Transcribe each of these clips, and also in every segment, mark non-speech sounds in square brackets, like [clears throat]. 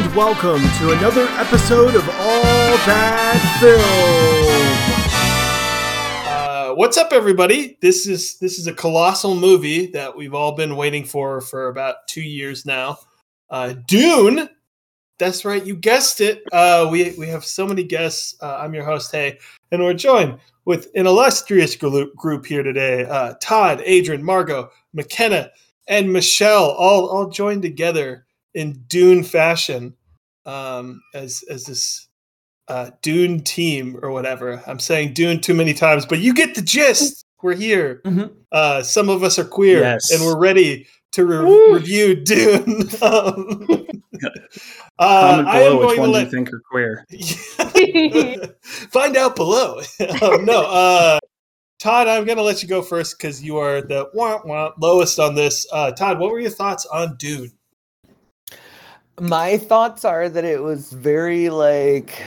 and welcome to another episode of All That Film. Uh, what's up, everybody? This is this is a colossal movie that we've all been waiting for for about two years now. Uh, Dune. That's right, you guessed it. Uh, we we have so many guests. Uh, I'm your host, Hey, and we're joined with an illustrious group, group here today. Uh, Todd, Adrian, Margot, McKenna, and Michelle all all joined together in Dune fashion um, as as this uh, Dune team or whatever. I'm saying Dune too many times, but you get the gist. We're here. Mhm. Uh, some of us are queer, Yes. and we're ready to re- review Dune. [laughs] um, [laughs] uh, I am below which going one to do you think are queer. [laughs] find out below. um, no, uh, Todd, I'm going to let you go first because you are the wah, wah, lowest on this. Uh, Todd, what were your thoughts on Dune? My thoughts are that it was very like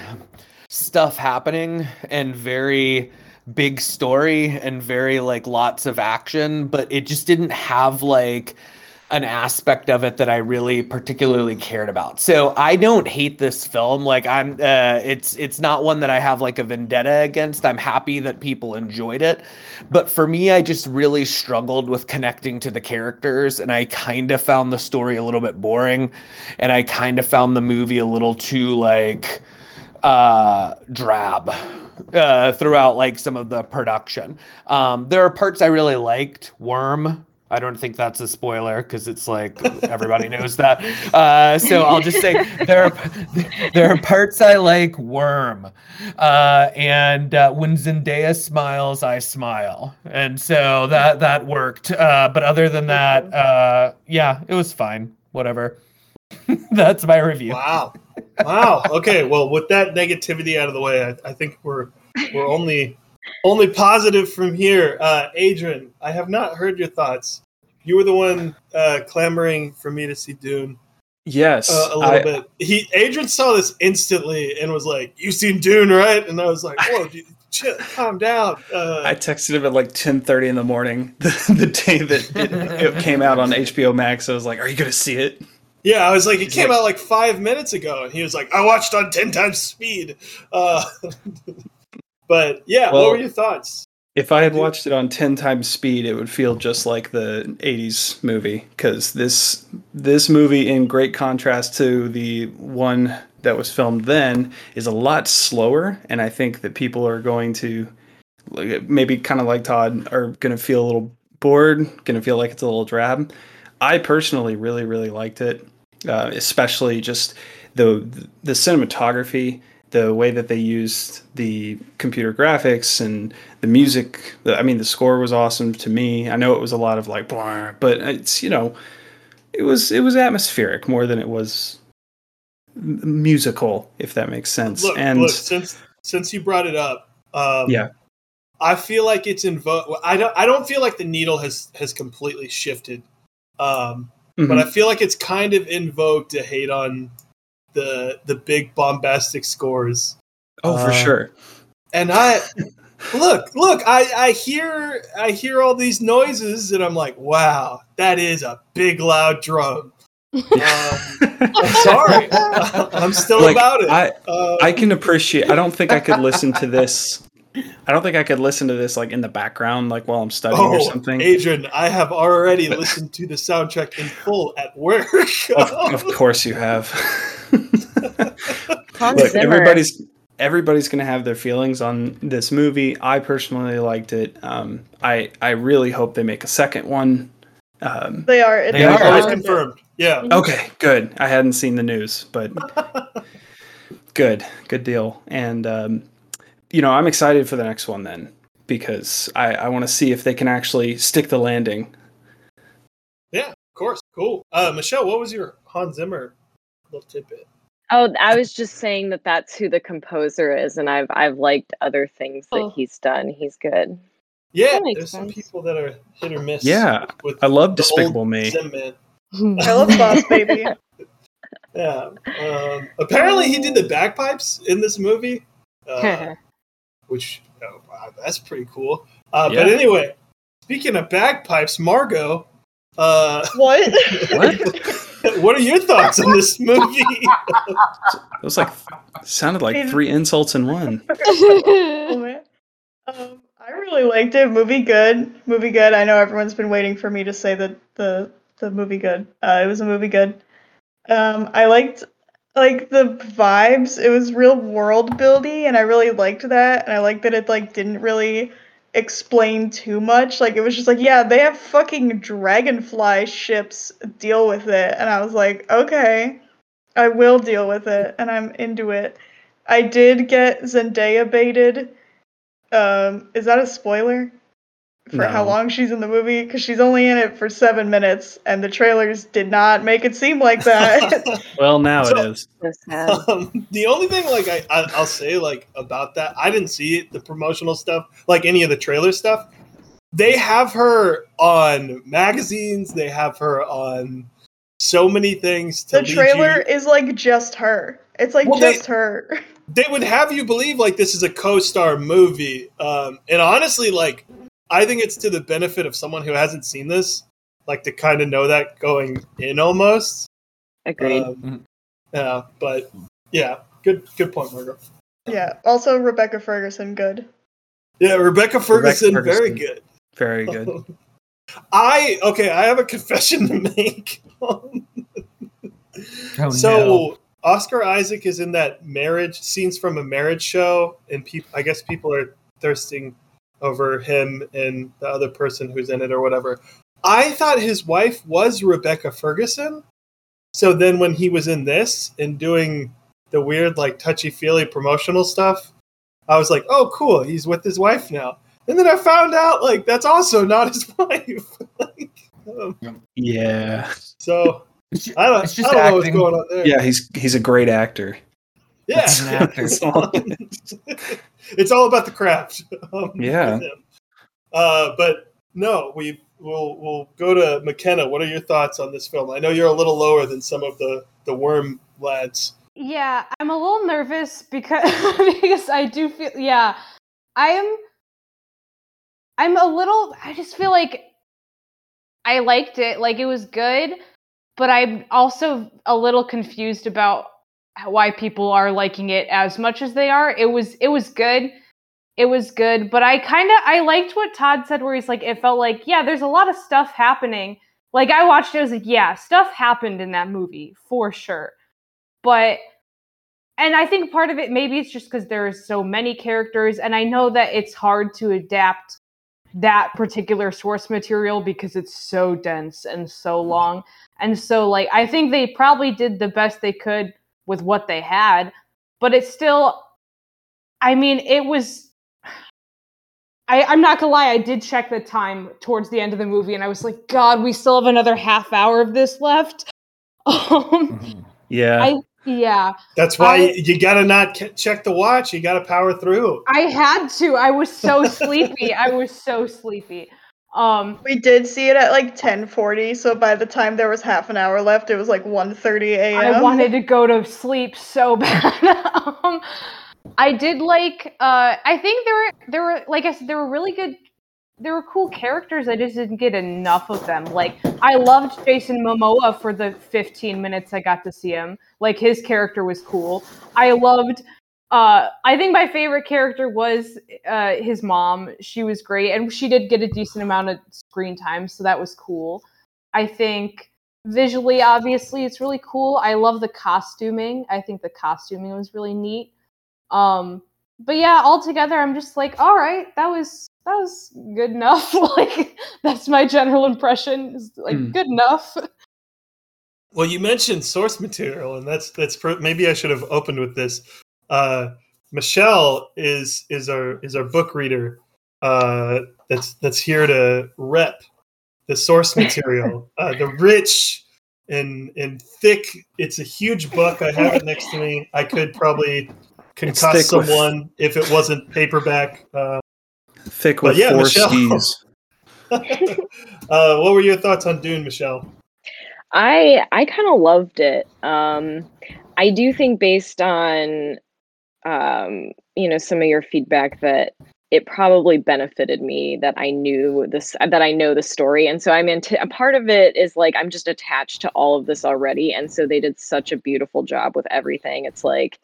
stuff happening and very big story and very like lots of action, but it just didn't have like an aspect of it that I really particularly cared about. So I don't hate this film. Like I'm uh it's it's not one that I have like a vendetta against. I'm happy that people enjoyed it. But for me I just really struggled with connecting to the characters and I kind of found the story a little bit boring and I kind of found the movie a little too like uh drab uh throughout like some of the production. Um there are parts I really liked. Worm I don't think that's a spoiler because it's like everybody knows that. Uh, so I'll just say there are there are parts I like. Worm, uh, and uh, when Zendaya smiles, I smile, and so that that worked. Uh, but other than that, uh, yeah, it was fine. Whatever. [laughs] that's my review. Wow. Wow. Okay. Well, with that negativity out of the way, I, I think we're we're only only positive from here. Uh, Adrian, I have not heard your thoughts. You were the one uh, clamoring for me to see Dune Yes, uh, a little I- bit. He Adrian saw this instantly and was like, "You seen Dune, right?" And I was like, "Whoa, dude, [laughs] chill, calm down." Uh, I texted him at like ten thirty in the morning, [laughs] the, the day that it, it came out on HBO Max. I was like, "Are you going to see it?" yeah, I was like, "It came like- out like five minutes ago," and he was like, "I watched on ten times speed." Uh, [laughs] but yeah, Well- what were your thoughts? If I had watched it on ten times speed, it would feel just like the '80s movie. Because this this movie, in great contrast to the one that was filmed then, is a lot slower, and I think that people are going to maybe kind of like Todd are going to feel a little bored, going to feel like it's a little drab. I personally really really liked it, uh, especially just the the cinematography, the way that they used the computer graphics and the music. The, I mean, the score was awesome to me. I know it was a lot of like, blah, but it's you know, it was it was atmospheric more than it was musical, if that makes sense. Look, and look, since since you brought it up, um, Yeah. I feel like it's in vote. I don't. I don't feel like the needle has has completely shifted, um, mhm. but I feel like it's kind of in vogue to hate on the the big bombastic scores. oh, for uh, sure. And I look, look. I I hear I hear all these noises, and I'm like, wow, that is a big loud drum. [laughs] Um, I'm sorry, [laughs] I'm still Like, about it. I Uh, I can appreciate. I don't think I could listen to this. I don't think I could listen to this like in the background, like while I'm studying or Oh, something. Adrian, I have already listened to the soundtrack in full at work. Of, of course you have. [laughs] [laughs] Hans Look, everybody's everybody's gonna have their feelings on this movie. I personally liked it. Um, I I really hope they make a second one. Um, They are. It's They are. that confirmed. confirmed. Yeah. okay, good. I hadn't seen the news, but [laughs] good, good deal. And um, you know, I'm excited for the next one then because I I want to see if they can actually stick the landing. Yeah, of course. Cool. Uh, Michelle, what was your Hans Zimmer little tidbit? Oh, I was just saying that that's who the composer is, and I've I've liked other things that Oh. he's done. He's good. Yeah, That makes there's some people that are hit or miss. Yeah, with I love Despicable Me. I love Boss [laughs] Baby. Yeah. Um, apparently, he did the bagpipes in this movie, uh, [laughs] which oh, wow, that's pretty cool. Uh, But anyway, speaking of bagpipes, Margot. Uh, what? What? [laughs] what are your thoughts on this movie? It was like sounded like three insults in one. Oh, [laughs] man. Um, I really liked it. Movie good. Movie good. I know everyone's been waiting for me to say the the the movie good. Uh, it was a movie good. Um, I liked like the vibes. It was real world buildy, and I really liked that. And I liked that it like didn't really explain too much. Like it was just like, yeah, they have fucking dragonfly ships. Deal with it. And I was like, okay, I will deal with it, and I'm into it. I did get Zendaya baited. Um, is that a spoiler for how long she's in the movie? Because she's only in it for seven minutes, and the trailers did not make it seem like that. [laughs] Well, now So- it is. [laughs] Um, the only thing like I, I I'll say like about that, I didn't see it, the promotional stuff, like any of the trailer stuff. They have her on magazines. They have her on so many things. To the lead you- trailer is like just her. It's like Well, they- just her. [laughs] they would have you believe like this is a co-star movie um and honestly like i think it's to the benefit of someone who hasn't seen this like to kind of know that going in almost Agreed. um, yeah but yeah good good point margaret Yeah. Also, Rebecca Ferguson, good. yeah rebecca ferguson, Rebecca very good Very good. [laughs] i okay i have a confession to make [laughs] Oh, so no. Oscar Isaac is in that marriage scenes from a marriage show, and people, I guess people are thirsting over him and the other person who's in it or whatever. I thought his wife was Rebecca Ferguson. So then when he was in this and doing the weird like touchy feely promotional stuff, I was like, oh cool, he's with his wife now. And then I found out like that's also not his [laughs] wife. like, um, Yeah. so I don't, It's just I don't know what's going on there. Yeah, he's he's a great actor. Yeah, He's an actor. [laughs] it's, all, [laughs] it's all about the craft. [laughs] Um, Yeah. Uh, but no, we will we'll go to McKenna. What are your thoughts on this film? I know you're a little lower than some of the the worm lads. Yeah, I'm a little nervous because because I do feel yeah, I am I'm a little I just feel like I liked it, like it was good, but I'm also a little confused about how- why people are liking it as much as they are. It was it was good. It was good, but I kind of I liked what Todd said where he's like it felt like yeah, there's a lot of stuff happening. Like I watched it I was like yeah, stuff happened in that movie for sure but and i think part of it maybe it's just because there's so many characters and i know that it's hard to adapt that particular source material because it's so dense and so long and so like i think they probably did the best they could with what they had but it's still i mean it was I, I'm not gonna lie, I did check the time towards the end of the movie and I was like, God, we still have another half hour of this left. [laughs] Um, Yeah. I- yeah. That's why I- you got to not ca- check the watch. You got to power through. I had to. I was so sleepy. I was so sleepy. Um We did see it at like 10:40, so by the time there was half an hour left, it was like 1:30 a.m. I wanted to go to sleep so [laughs] bad. um I did like uh I think there were there were like I said there were really good there were cool characters. I just didn't get enough of them. Like I loved Jason Momoa for the 15 minutes I got to see him. Like his character was cool. I loved uh I think my favorite character was uh his mom. She was great and she did get a decent amount of screen time, so that was cool. I think visually obviously it's really cool. I love the costuming. I think the costuming was really neat. Um but yeah, altogether I'm just like, all right, that was that was good enough. [laughs] like that's my general impression. Is like Hmm. good enough. [laughs] Well, you mentioned source material, and that's that's pr- maybe I should have opened with this. Uh, Michelle is is our is our book reader. Uh, that's that's here to rep the source [laughs] material, uh, the rich and and thick. It's a huge book. I have it next to me. I could probably [laughs] concuss thick with- someone if it wasn't paperback. Uh, Thick But with yeah, four Michelle. skis. [laughs] uh, what were your thoughts on Dune, Michelle? I I kind of loved it. Um, I do think based on um, you know some of your feedback that it probably benefited me that I knew this that I know the story. And so I'm into a part of it is like I'm just attached to all of this already. And so they did such a beautiful job with everything. It's like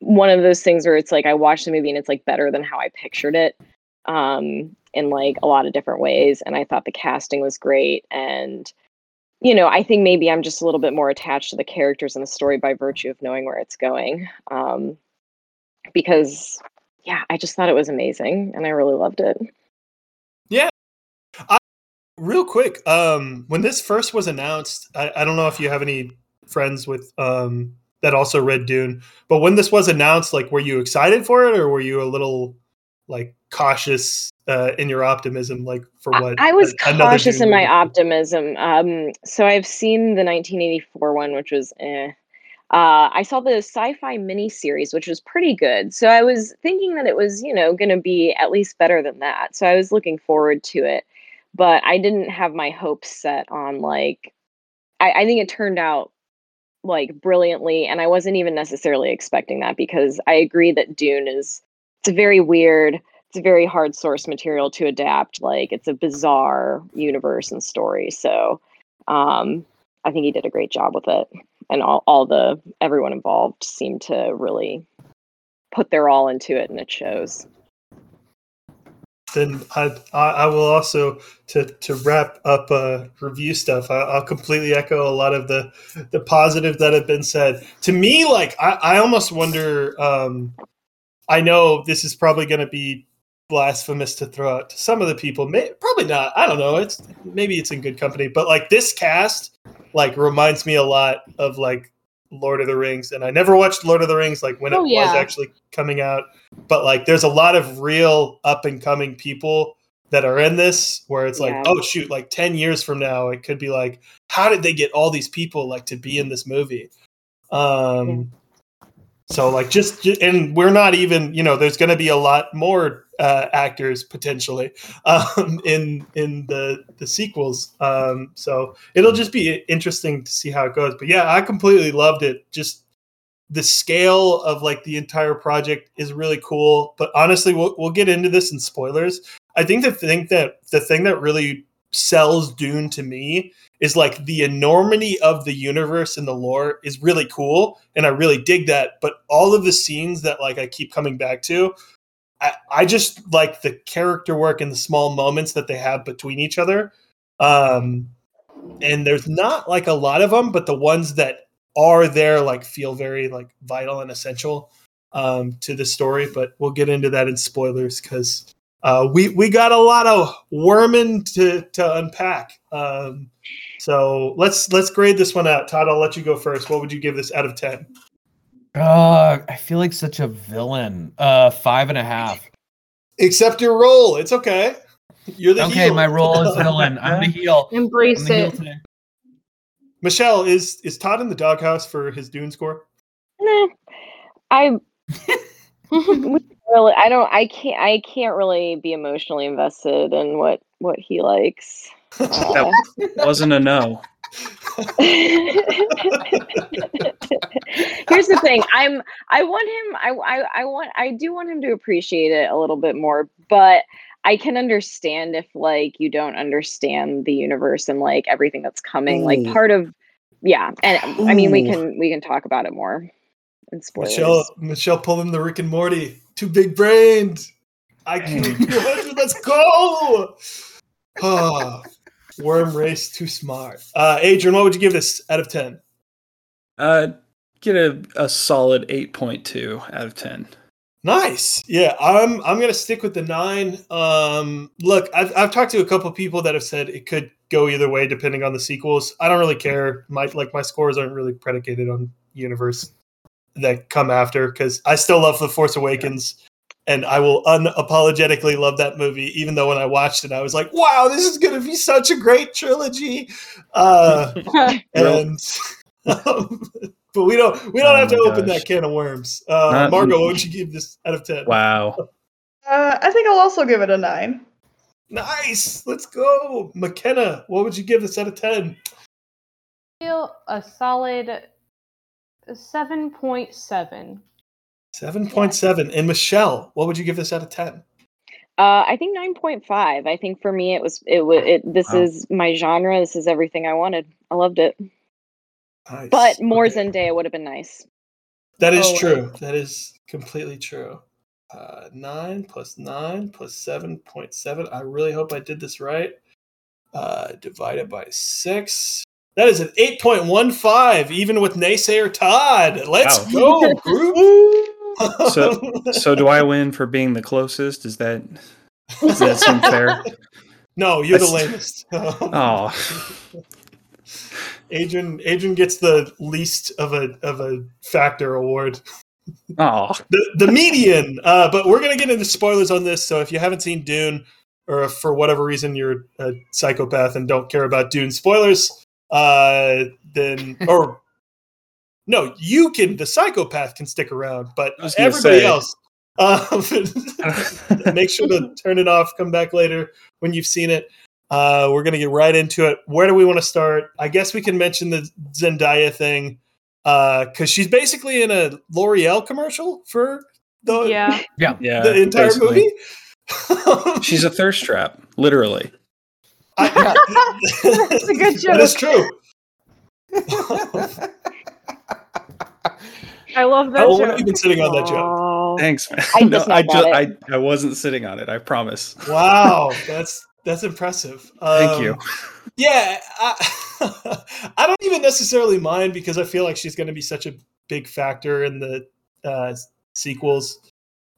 one of those things where it's like I watched the movie and it's like better than how I pictured it um in like a lot of different ways. And I thought the casting was great. And you know I think maybe I'm just a little bit more attached to the characters and the story by virtue of knowing where it's going um because yeah, I just thought it was amazing and I really loved it. Yeah. I, real quick, um, when this first was announced, I, I don't know if you have any friends with um, that also read Dune, but when this was announced, like, were you excited for it, or were you a little like cautious uh, in your optimism, like for what? I was a- cautious in my optimism. Um, so I've seen the 1984 one, which was eh. Uh, I saw the sci-fi miniseries, which was pretty good. So I was thinking that it was, you know, going to be at least better than that. So I was looking forward to it, but I didn't have my hopes set on like. I, I think it turned out like brilliantly, and I wasn't even necessarily expecting that because I agree that Dune is it's a very weird, it's very hard source material to adapt. Like it's a bizarre universe and story. So um, I think he did a great job with it, and all all the everyone involved seemed to really put their all into it, and it shows. then I, I will also to to wrap up uh, review stuff. I, I'll completely echo a lot of the the positive that have been said. To me, like I, I almost wonder. Um, I know this is probably going to be blasphemous to throw out to some of the people. May, probably not. I don't know. It's maybe it's in good company, but like this cast, like reminds me a lot of like Lord of the Rings, and I never watched Lord of the Rings like when Oh, it was actually coming out but like there's a lot of real up and coming people that are in this where it's like Yeah. oh shoot like 10 years from now it could be like how did they get all these people like to be in this movie um so like just and we're not even you know there's going to be a lot more uh, actors potentially um in in the the sequels. Um so it'll just be interesting to see how it goes. But yeah i completely loved it. Just the scale of like the entire project is really cool. But honestly we'll, we'll get into this in spoilers. I think the thing that the thing that really sells dune to me is like the enormity of the universe and the lore is really cool and i really dig that but all of the scenes that like i keep coming back to i, I just like the character work and the small moments that they have between each other um and there's not like a lot of them but the ones that are there like feel very like vital and essential um, to the story. But we'll get into that in spoilers because uh, we we got a lot of worming to to unpack. Um, so let's let's grade this one out. Todd, I'll let you go first. What would you give this out of ten? Uh, I feel like such a villain. Uh, five and a half. Accept your role. It's okay. You're the Okay, heel. my role is [laughs] villain. I'm the heel. Embrace the heel it. today. Michelle is is Todd in the doghouse for his Dune score? Nah, I [laughs] really I don't I can't I can't really be emotionally invested in what what he likes. Uh, Wasn't a no. Here's the thing. I'm I want him I, I I want I do want him to appreciate it a little bit more, but I can understand if like you don't understand the universe and like everything that's coming. Like part of yeah, and I mean we can we can talk about it more in spoilers. Michelle Michelle pulling the Rick and Morty. Too big brained. IQ Hey. 200. Let's go. Oh, [laughs] worm race too smart. Uh, Adrian, what would you give this out of ten? Uh, get a, a solid 8.2 out of 10. Nice. Yeah, I'm I'm gonna stick with the nine. Um, look, I've I've talked to a couple people that have said it could go either way depending on the sequels. I don't really care. My like my scores aren't really predicated on universe that come after because I still love The Force Awakens. And I will unapologetically love that movie, even though when I watched it, I was like, "Wow, this is going to be such a great trilogy." Uh, [laughs] and [laughs] um, but we don't we don't Oh have to my open that can of worms. Uh, Not- Margot, what would you give this out of ten? Wow. Uh, I think I'll also give it a nine. Nice, let's go, McKenna. What would you give this out of ten? feel a solid 7.7. 7.7. And Michelle, what would you give this out of 10? Uh, I think nine point five. I think for me, it was it was it. This Wow. is my genre. This is everything I wanted. I loved it. Nice. But more Okay. Zendaya would have been nice. That is Oh, true. That is completely true. Uh, 9 plus 9 plus 7.7. I really hope I did this right. Uh, divided by 6. That is an 8.15, even with naysayer Todd. Let's Wow. go, [laughs] group. So- So do I win for being the closest? Is that does that seem fair? no, you're the latest. [laughs] Oh, Adrian Adrian gets the least of a of a factor award. oh, the the median. Uh, but we're gonna get into spoilers on this. So if you haven't seen Dune, or if for whatever reason you're a psychopath and don't care about Dune spoilers, uh, then or no, you can. The psychopath can stick around, but I was gonna everybody say. else. Um, [laughs] make sure to [laughs] turn it off. Come back later when you've seen it. Uh, we're gonna get right into it. Where do we want to start? I guess we can mention the Zendaya thing because she's basically in a L'Oreal commercial for the Yeah. [laughs] yeah, the entire basically. movie. She's a thirst trap, literally. I, That's a good That is true. I love that How long have you been sitting on that joke? Oh. Thanks, man. I [laughs] no, just I, about I. I wasn't sitting on it. I promise. Wow, that's that's impressive. Thank Um, you. Yeah, I, [laughs] I don't even necessarily mind because I feel like she's going to be such a big factor in the uh, sequels.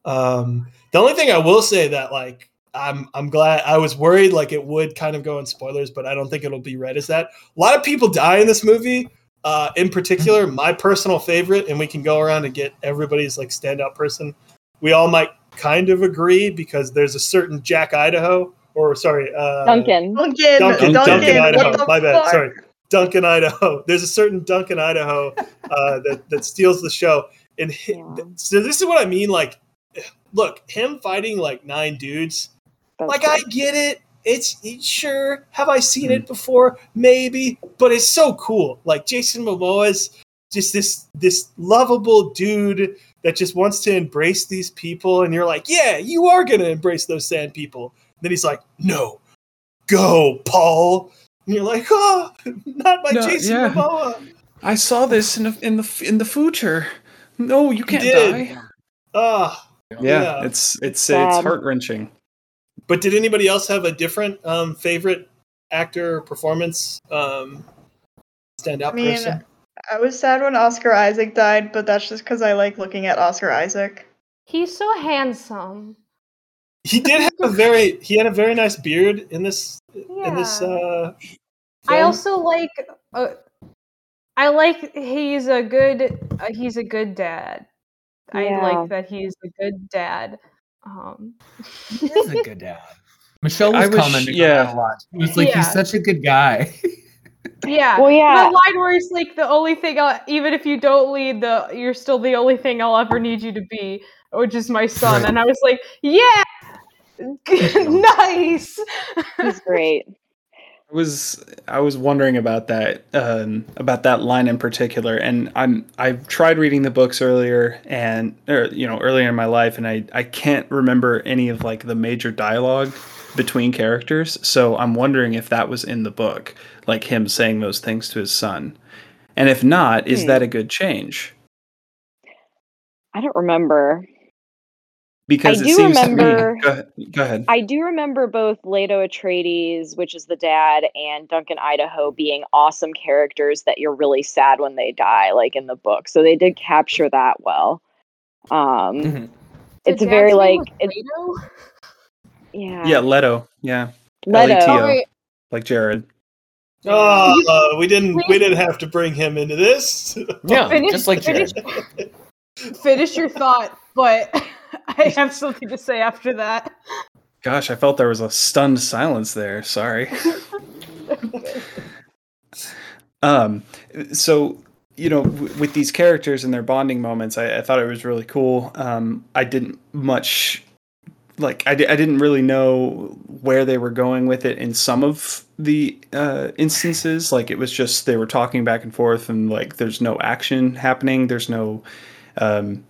Um, the only thing I will say that like I'm I'm glad I was worried like it would kind of go in spoilers, but I don't think it'll be read as that. A lot of people die in this movie. Uh, in particular, my personal favorite, and we can go around and get everybody's like standout person. We all might kind of agree because there's a certain Jack Idaho, or sorry, uh, Duncan. Duncan, Duncan, Duncan, Duncan, Idaho. My bad. fuck? Sorry, Duncan, Idaho. [laughs] There's a certain Duncan, Idaho, uh, [laughs] that that steals the show. And hi- Yeah. so this is what I mean. Like, look, him fighting like nine dudes. That's Like, good. I get it. It's it's- sure. Have I seen it before? Maybe, but it's so cool. Like Jason Momoa's just this this lovable dude that just wants to embrace these people, and you're like, yeah, you are gonna embrace those sand people. then he's like, no, go, Paul. And you're like, oh, not my No, Jason yeah. Momoa. I saw this in the in the in the future. No, you can't did. die. Ah, Yeah, Yeah. it's it's Sad. it's heart wrenching. But did anybody else have a different um, favorite actor or performance um, standout I mean, person? I was sad when Oscar Isaac died, but that's just because I like looking at Oscar Isaac. He's so handsome. He did have a very he had a very nice beard in this in this Yeah. uh I also like. Uh, I like he's a good. Uh, he's a good dad. I like that he's a good dad. Um, He is a good dad. Michelle I was wish- commenting yeah. on a lot. She was like, Yeah. he's such a good guy. [laughs] yeah. Well, yeah. That line where it's like the only thing, I'll, even if you don't lead, the you're still the only thing I'll ever need you to be, which is my son. Right. And I was like, yeah, [laughs] nice. He's great. I was I was wondering about that um, about that line in particular, and I'm I've tried reading the books earlier and or, you know earlier in my life, and I I can't remember any of like the major dialogue between characters. So I'm wondering if that was in the book, like him saying those things to his son, and if not, is Hmm. that a good change? I don't remember. Because I it do seems remember- to me. Go ahead. Go ahead. I do remember both Leto Atreides, which is the dad, and Duncan Idaho being awesome characters that you're really sad when they die, like in the book. So they did capture that well. Um, Mhm. it's The a very like it's Leto? yeah, yeah, Leto. Yeah, Leto. L-E-T-O. Oh, like Jared. Oh, uh, we didn't we didn't have to bring him into this. Yeah, Finish- just like finish- Jared. [laughs] Finish your thought, but [laughs] [laughs] I have something to say after that. Gosh, I felt there was a stunned silence there. Sorry. [laughs] [laughs] um, so you know, w- with these characters and their bonding moments, I, I thought it was really cool. Um, I didn't much like I, I didn't really know where they were going with it in some of the uh, instances. Like it was just they were talking back and forth, and like there's no action happening. There's no um,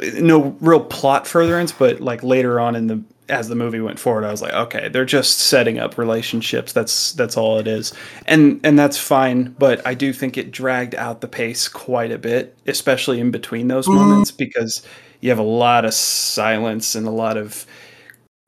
no real plot furtherance, but like later on in the as the movie went forward, I was like, okay, they're just setting up relationships. That's that's all it is, and and that's fine. But I do think it dragged out the pace quite a bit, especially in between those mm-hmm. moments, because you have a lot of silence and a lot of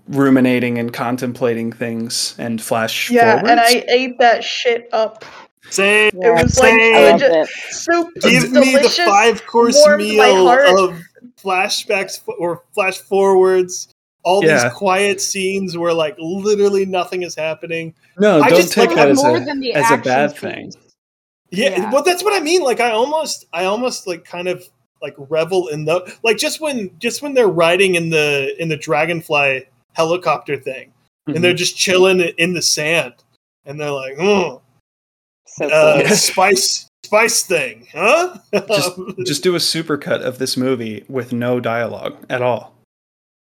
ruminating and contemplating things and flash Yeah, forwards. and I ate that shit up. Same. It was like Same. I just, soup. Give me the five course meal of flashbacks or flash forwards. All Yeah. these quiet scenes where like literally nothing is happening. no, I don't just take like that it as more a, than the as a action bad thing. Yeah, Yeah. well, that's what I mean. Like, I almost, I almost like kind of like revel in the like just when just when they're riding in the in the dragonfly helicopter thing, Mhm. and they're just chilling in the sand, and they're like, oh, So uh, spice spice thing, huh? [laughs] Just- just do a supercut of this movie with no dialogue at all.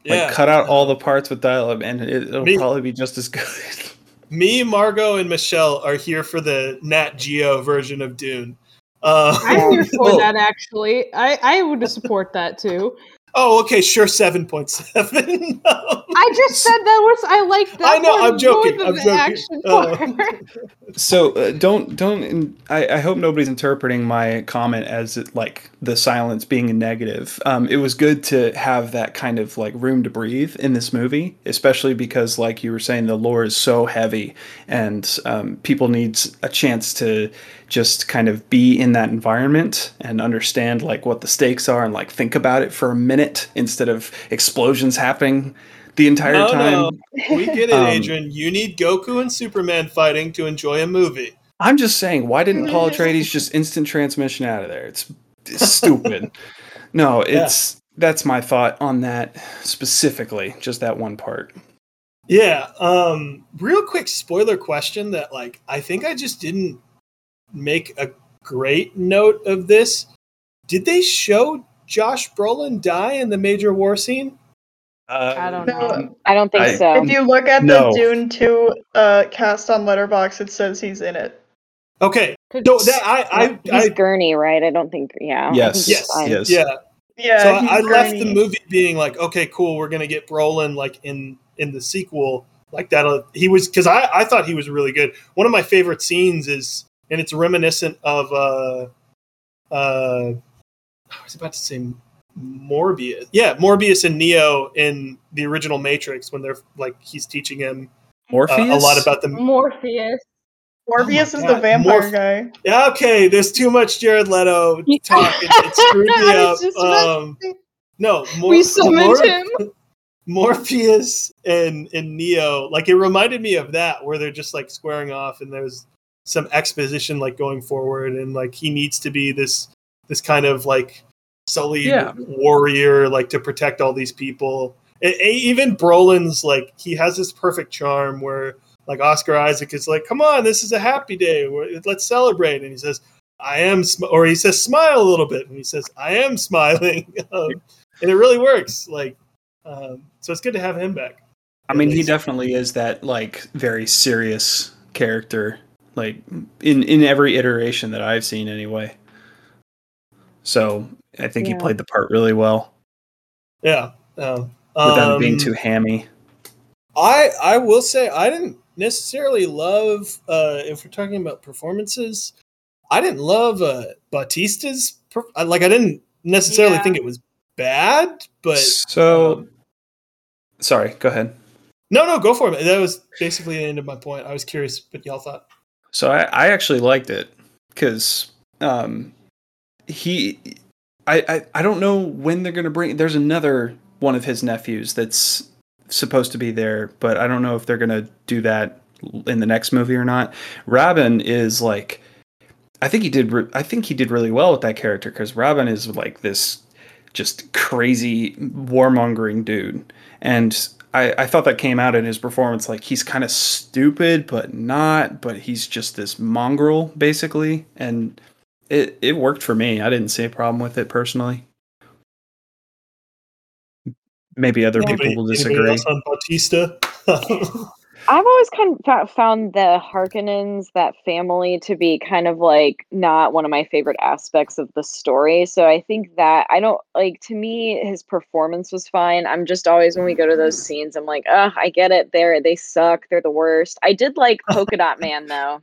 Like yeah. cut out all the parts with dialogue, and it, it'll Me- probably be just as good. [laughs] Me, Margot, and Michelle are here for the Nat Geo version of Dune. Uh, I'm here for Well- [laughs] that actually. I I would support that too. Oh, okay, sure, seven point seven. [laughs] I just said that was I like that. I know, one I'm joking, I'm the joking. action Uh, part. [laughs] so uh, don't don't. I, I hope nobody's interpreting my comment as it, like the silence being a negative. Um, it was good to have that kind of like room to breathe in this movie, especially because, like you were saying, the lore is so heavy, and um, people needs a chance to just kind of be in that environment and understand like what the stakes are and like think about it for a minute instead of explosions happening the entire No, time. no. we get it, [laughs] Um, Adrian. You need Goku and Superman fighting to enjoy a movie. I'm just saying, why didn't Paul Atreides just instant transmission out of there? It's, it's stupid. [laughs] no, it's that's my thought on that specifically, just that one part. Yeah. Um, real quick spoiler question that like I think I just didn't make a great note of this. Did they show Josh Brolin die in the major war scene? Uh, I don't No. know. I don't think I- so. If you look at No. the Dune 2 uh, cast on Letterboxd, it says he's in it. Okay. So that I I, He's I Gurney, right? I don't think. Yeah. I Yes, think yes, fine. yes. yeah. Yeah, so I, I left the movie being like, okay, cool, we're gonna get Brolin like in in the sequel like that. He was because I I thought he was really good. One of my favorite scenes is, and it's reminiscent of uh uh I was about to say Morbius. Yeah, Morbius and Neo in the original Matrix when they're like he's teaching him uh, Morpheus. a lot about the. Morpheus. Morbius Oh is my the vampire Morph- guy. Yeah, okay, there's too much Jared Leto talk. It, it screwed me [laughs] up. was just about Um, no, Mor- we summoned Mor- him. [laughs] Morpheus and and Neo, like it reminded me of that, where they're just like squaring off, and there's some exposition like going forward, and like he needs to be this this kind of like sullied Yeah. warrior, like to protect all these people. And, and even Brolin's like he has this perfect charm where like Oscar Isaac is like, "Come on, this is a happy day. Let's celebrate," and he says. I am, sm-, or he says, smile a little bit, and he says, I am [laughs] smiling, um, and it really works. Like, um, so it's good to have him back. I mean, at he definitely is that like very serious character, like in in every iteration that I've seen, anyway. So I think he played the part really well Yeah. Um, without it being um, too hammy. I I will say I didn't necessarily love uh, if we're talking about performances. I didn't love uh, Bautista's per- I- like I didn't necessarily Yeah. think it was bad, but so, um, sorry, go ahead. no, no, go for it. That was basically the end of my point. I was curious what y'all thought. So I, I actually liked it because um, he, I, I, I don't know when they're gonna bring. There's another one of his nephews that's supposed to be there, but I don't know if they're gonna do that in the next movie or not. Rabban is like, I think he did. Re- I think he did really well with that character because Rabban is like this just crazy warmongering dude, and I, I thought that came out in his performance. Like he's kind of stupid, but not. But he's just this mongrel, basically, and it it worked for me. I didn't see a problem with it personally. Maybe other Anybody, people will anybody disagree. else on Bautista? [laughs] I've always kind of found the Harkonnens, that family, to be kind of like not one of my favorite aspects of the story. So I think that I don't like to me his performance was fine. I'm just always when we go to those scenes, I'm like, ugh, I get it. They're they suck. They're the worst. I did like [laughs] Polka Dot Man though.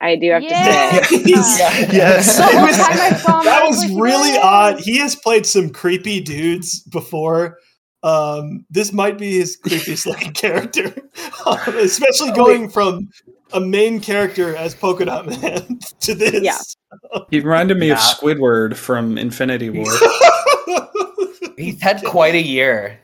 I do have Yeah. to say. He's- [laughs] Yes. The whole It was- time I saw him, that I was like, really "No." odd. He has played some creepy dudes before. Um, this might be his creepiest [laughs] looking character, [laughs] Um, especially going from a main character as Polka Dot Man [laughs] to this. Yeah. He reminded me of Squidward from Infinity War. He's had quite a year.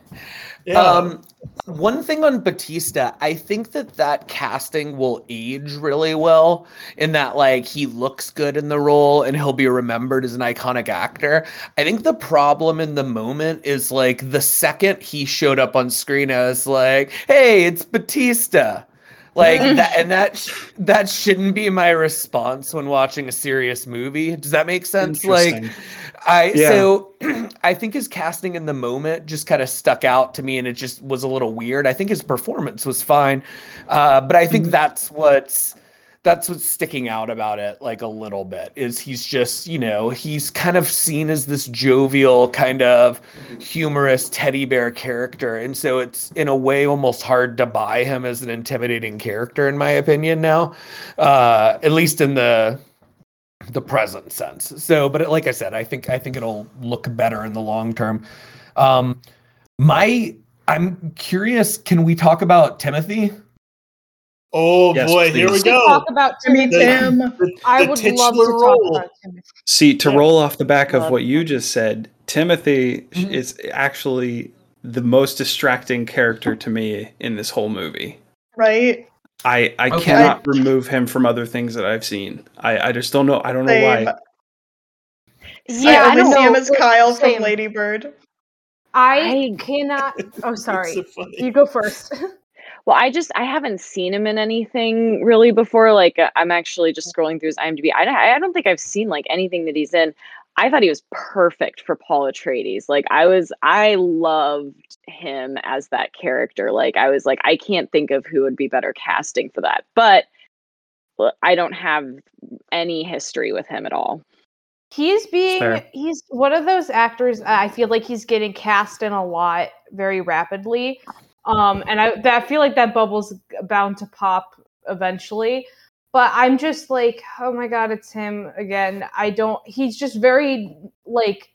yeah. Um, one thing on Bautista, I think that that casting will age really well in that like he looks good in the role and he'll be remembered as an iconic actor. I think the problem in the moment is like the second he showed up on screen, I was like, "Hey, it's Bautista." Like [laughs] that, and that sh- that shouldn't be my response when watching a serious movie. Does that make sense? Like, I Yeah. so [clears throat] I think his casting in the moment just kind of stuck out to me, and it just was a little weird. I think his performance was fine, uh, but I think that's what's that's what's sticking out about it like a little bit is he's just you know he's kind of seen as this jovial kind of humorous teddy bear character and so it's in a way almost hard to buy him as an intimidating character in my opinion now uh at least in the the present sense. So, but like I said, I think I think it'll look better in the long term. Um, my I'm curious. Can we talk about Timothy? Oh Yes, boy, here we go. talk about Timmy Timothy. Tim. The, I would love to talk about Timothy. See, to Yeah. roll off the back of what you just said, Timothy sh- Mhm. is actually the most distracting character to me in this whole movie. Right? I, I Okay. cannot remove him from other things that I've seen. I, I just don't know. I don't know Same. why. Yeah, I I only don't see him as Kyle Same. from Lady Bird. I I- cannot. Oh, [laughs] sorry. so. You go first. [laughs] Well, I just I haven't seen him in anything really before. Like uh, I'm actually just scrolling through his IMDb. I don't, I don't think I've seen like anything that he's in. I thought he was perfect for Paul Atreides. Like I was, I loved him as that character. Like I was like, I can't think of who would be better casting for that. But I don't have any history with him at all. He's being fair. he's one of those actors I feel like he's getting cast in a lot very rapidly. Um and I I feel like that bubble's bound to pop eventually. But I'm just like, oh my god, it's him again. I don't he's just very like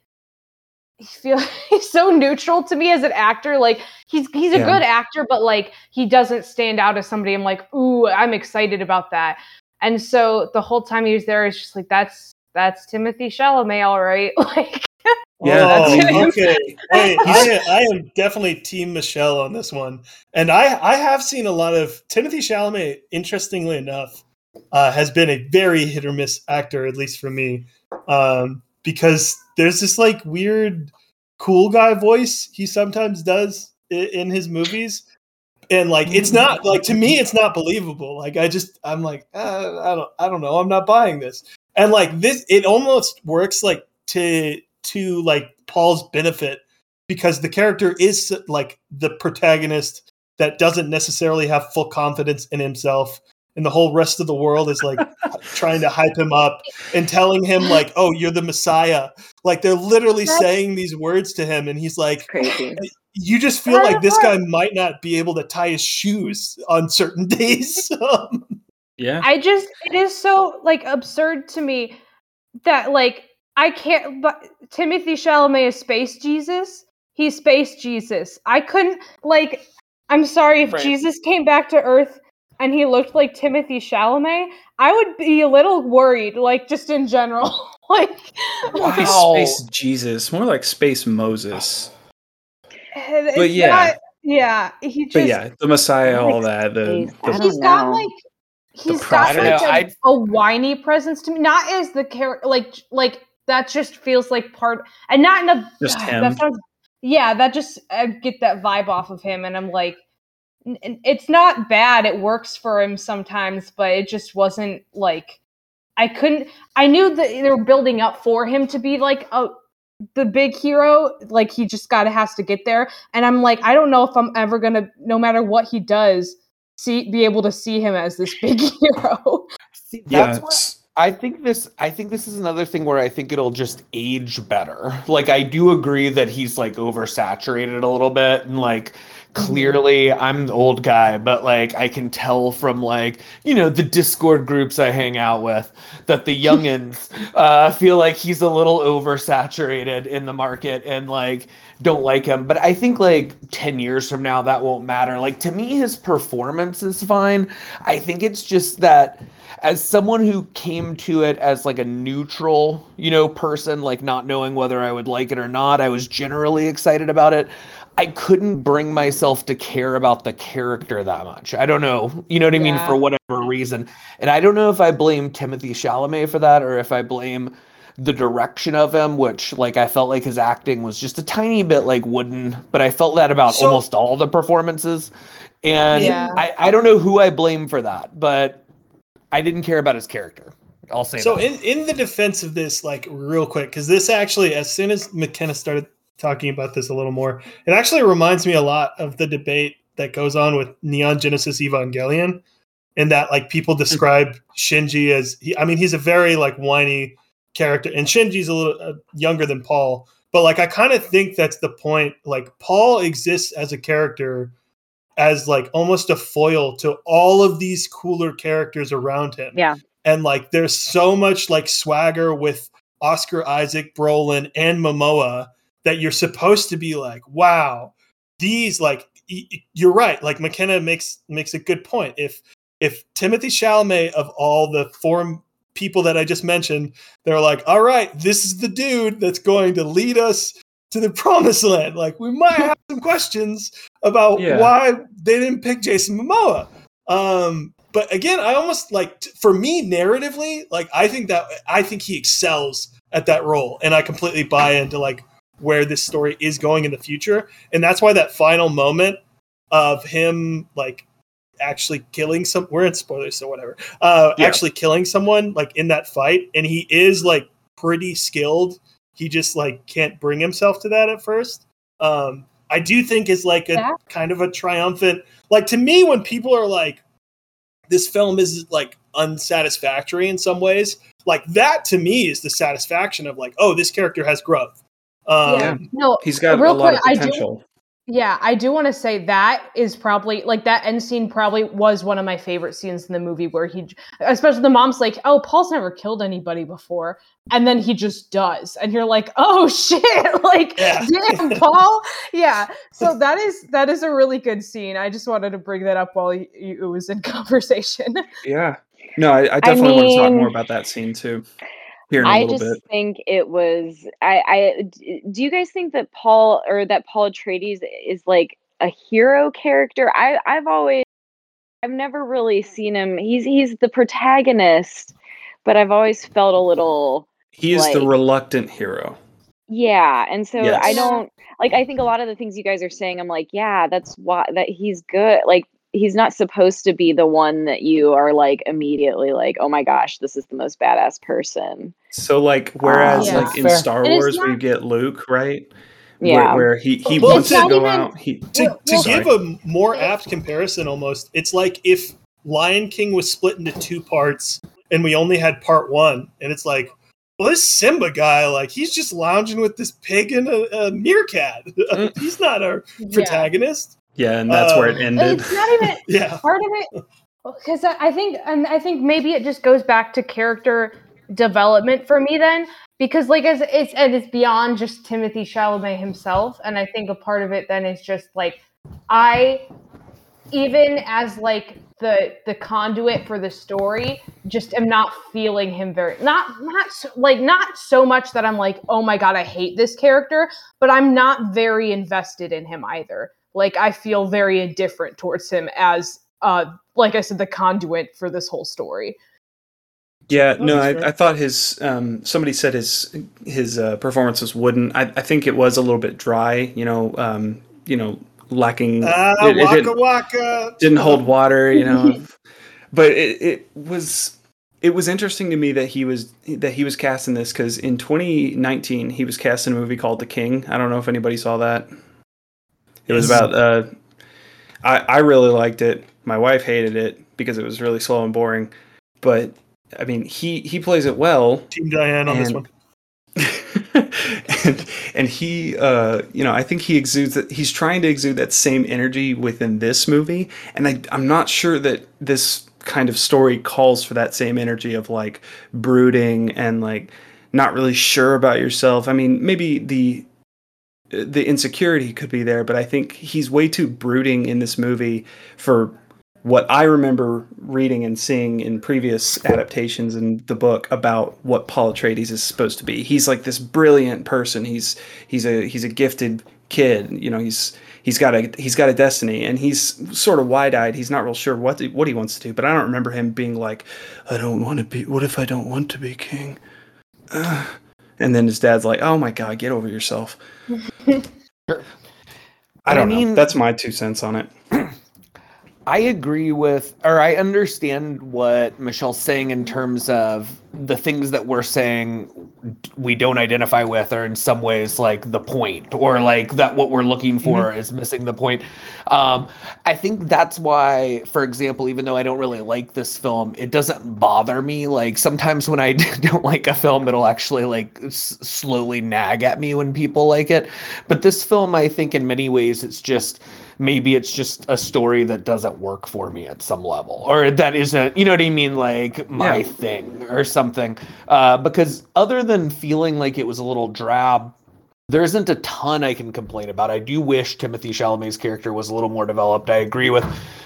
he feel [laughs] he's so neutral to me as an actor. Like he's he's a Yeah. good actor, but like he doesn't stand out as somebody I'm like, ooh, I'm excited about that. And so the whole time he was there, it's just like that's that's Timothy Chalamet, all right. [laughs] Like [laughs] Yeah, oh, okay. Hey, [laughs] I, I am definitely Team Michelle on this one, and I I have seen a lot of Timothy Chalamet. Interestingly enough, uh, has been a very hit or miss actor, at least for me, um, because there's this like weird cool guy voice he sometimes does in, in his movies. And like it's not like to me it's not believable. Like I just I'm like uh, I don't I don't know I'm not buying this. And like this it almost works like to to like Paul's benefit because the character is like the protagonist that doesn't necessarily have full confidence in himself and the whole rest of the world is like [laughs] trying to hype him up and telling him like oh you're the messiah like they're literally That's- saying these words to him and he's like Crazy. you just feel like this guy might not be able to tie his shoes on certain [laughs] days Um, [laughs] Yeah. I just it is so like absurd to me that like I can't but Timothy Chalamet is space Jesus. He's space Jesus. I couldn't like I'm sorry if Right. Jesus came back to earth and he looked like Timothy Chalamet, I would be a little worried like just in general. [laughs] like Maybe Wow. Space Jesus, more like Space Moses. [sighs] it's But yeah. not- yeah, he just But yeah, the Messiah, all that. The, space. the I he's don't got like he's got like a, a, I- a whiny presence to me. Not as the character, like like that just feels like part, and not in a Just [sighs] him. That sounds, yeah, that just I get that vibe off of him, and I'm like, n- n- it's not bad. It works for him sometimes, but it just wasn't like I couldn't. I knew that they were building up for him to be like a the big hero like he just gotta has to get there and i'm like i don't know if i'm ever gonna no matter what he does see be able to see him as this big [laughs] hero. See, Yeah, what it's- I think this I think this is another thing where I think it'll just age better. Like I do agree that he's like oversaturated a little bit and like clearly I'm the old guy, but like I can tell from like, you know, the Discord groups I hang out with that the youngins [laughs] uh feel like he's a little oversaturated in the market and like don't like him. But I think like 10 years from now that won't matter. Like to me his performance is fine. I think it's just that as someone who came to it as like a neutral, you know, person, like not knowing whether I would like it or not, I was generally excited about it. I couldn't bring myself to care about the character that much. I don't know, you know what I mean, for whatever reason. And I don't know if I blame Timothy Chalamet for that or if I blame the direction of him, which like I felt like his acting was just a tiny bit like wooden, but I felt that about So- almost all the performances. And Yeah. I, I don't know who I blame for that, but I didn't care about his character. I'll say So that. in in the defense of this, like real quick, because this actually, as soon as McKenna started talking about this a little more, it actually reminds me a lot of the debate that goes on with Neon Genesis Evangelion, in that like people describe Shinji as he, I mean, he's a very like whiny character, and Shinji's a little uh, younger than Paul, but like I kind of think that's the point. Like Paul exists as a character as like almost a foil to all of these cooler characters around him Yeah. and like there's so much like swagger with Oscar Isaac, Brolin, and Momoa that you're supposed to be like, wow, these like you're right. Like McKenna makes makes a good point. If if Timothy Chalamet of all the four people that I just mentioned, they're like, all right, this is the dude that's going to lead us to the [laughs] promised land. Like we might have some questions about Yeah. why they didn't pick Jason Momoa. Um, but again, I almost like t- for me narratively, like I think that I think he excels at that role, and I completely buy into like where this story is going in the future, and that's why that final moment of him like actually killing some we're in spoilers so whatever uh Yeah. actually killing someone like in that fight and he is like pretty skilled he just like can't bring himself to that at first um i do think is like a Yeah. kind of a triumphant like to me when people are like this film is like unsatisfactory in some ways like that to me is the satisfaction of like oh this character has growth um Yeah. No, He's got Real a lot quick, of I do- potential. Yeah, I do want to say that is probably like that end scene probably was one of my favorite scenes in the movie where he especially the mom's like, "Oh, Paul's never killed anybody before." And then he just does. And you're like, [laughs] "Oh shit." [laughs] like, Yeah. damn, [laughs] Paul. Yeah. So that is that is a really good scene. I just wanted to bring that up while y- y- it was in conversation. Yeah. No, I, I definitely want to talk more about that scene too. Here I just bit. think it was. I, I Do you guys think that Paul or that Paul Atreides is like a hero character? I. I've always. I've never really seen him. He's he's the protagonist, but I've always felt a little. He is the reluctant hero. Yeah, and so I don't like. I think a lot of the things you guys are saying, I'm like, yeah, that's why that he's good. Like he's not supposed to be the one that you are like immediately like, oh my gosh, this is the most badass person. So like whereas Yeah. like in Fair. Star Wars where not- you get Luke, right? Yeah. Where, where he, he Well, wants to go even- out. He to, Well, to give a more apt comparison almost it's like if lion king was split into two parts and we only had part one and it's like well this simba guy like he's just lounging with this pig and a, a meerkat [laughs] Mm. he's not our protagonist yeah, and that's where it Um, ended. It's not even [laughs] yeah part of it because I think and I think maybe it just goes back to character development for me then because like as it's and it's beyond just Timothy Chalamet himself and I think a part of it then is just like I even as like the the conduit for the story just am not feeling him very not not so, like not so much that I'm like oh my god I hate this character but I'm not very invested in him either like I feel very indifferent towards him as uh like I said the conduit for this whole story Yeah, Oh, no. I, I thought his um, somebody said his his uh, performance was wooden. I, I think it was a little bit dry. You know, um, you know, lacking. ah, it, it waka didn't, waka didn't hold water. You know, [laughs] but it, it was it was interesting to me that he was that he was cast in this because in 2019 he was cast in a movie called The King. I don't know if anybody saw that. It was about. Uh, I I really liked it. My wife hated it because it was really slow and boring. But I mean, he he plays it well. Team Diane on this one. [laughs] and and he uh you know i think he exudes that he's trying to exude that same energy within this movie and I, i'm not sure that this kind of story calls for that same energy of like brooding and like not really sure about yourself i mean maybe the the insecurity could be there but i think he's way too brooding in this movie for what I remember reading and seeing in previous adaptations in the book about what Paul Atreides is supposed to be. He's like this brilliant person. He's he's a he's a gifted kid. You know, he's he's got a he's got a destiny, and he's sort of wide eyed. He's not real sure what what he wants to do. But I don't remember him being like, I don't want to be. What if I don't want to be king? Uh, and then his dad's like, Oh my god, get over yourself. [laughs] I don't I know. mean- That's my two cents on it. [clears throat] I agree with, or I understand what Michelle's saying in terms of the things that we're saying we don't identify with, or in some ways like the point, or like that what we're looking for is missing the point. Um, I think that's why, for example, even though I don't really like this film, it doesn't bother me. Like sometimes when I [laughs] don't like a film, it'll actually like s- slowly nag at me when people like it. But this film, I think, in many ways, it's just maybe it's just a story that doesn't work for me at some level or that isn't you know what i mean like my Yeah. thing or something uh, because other than feeling like it was a little drab there isn't a ton I can complain about. I do wish Timothy Chalamet's character was a little more developed. I agree with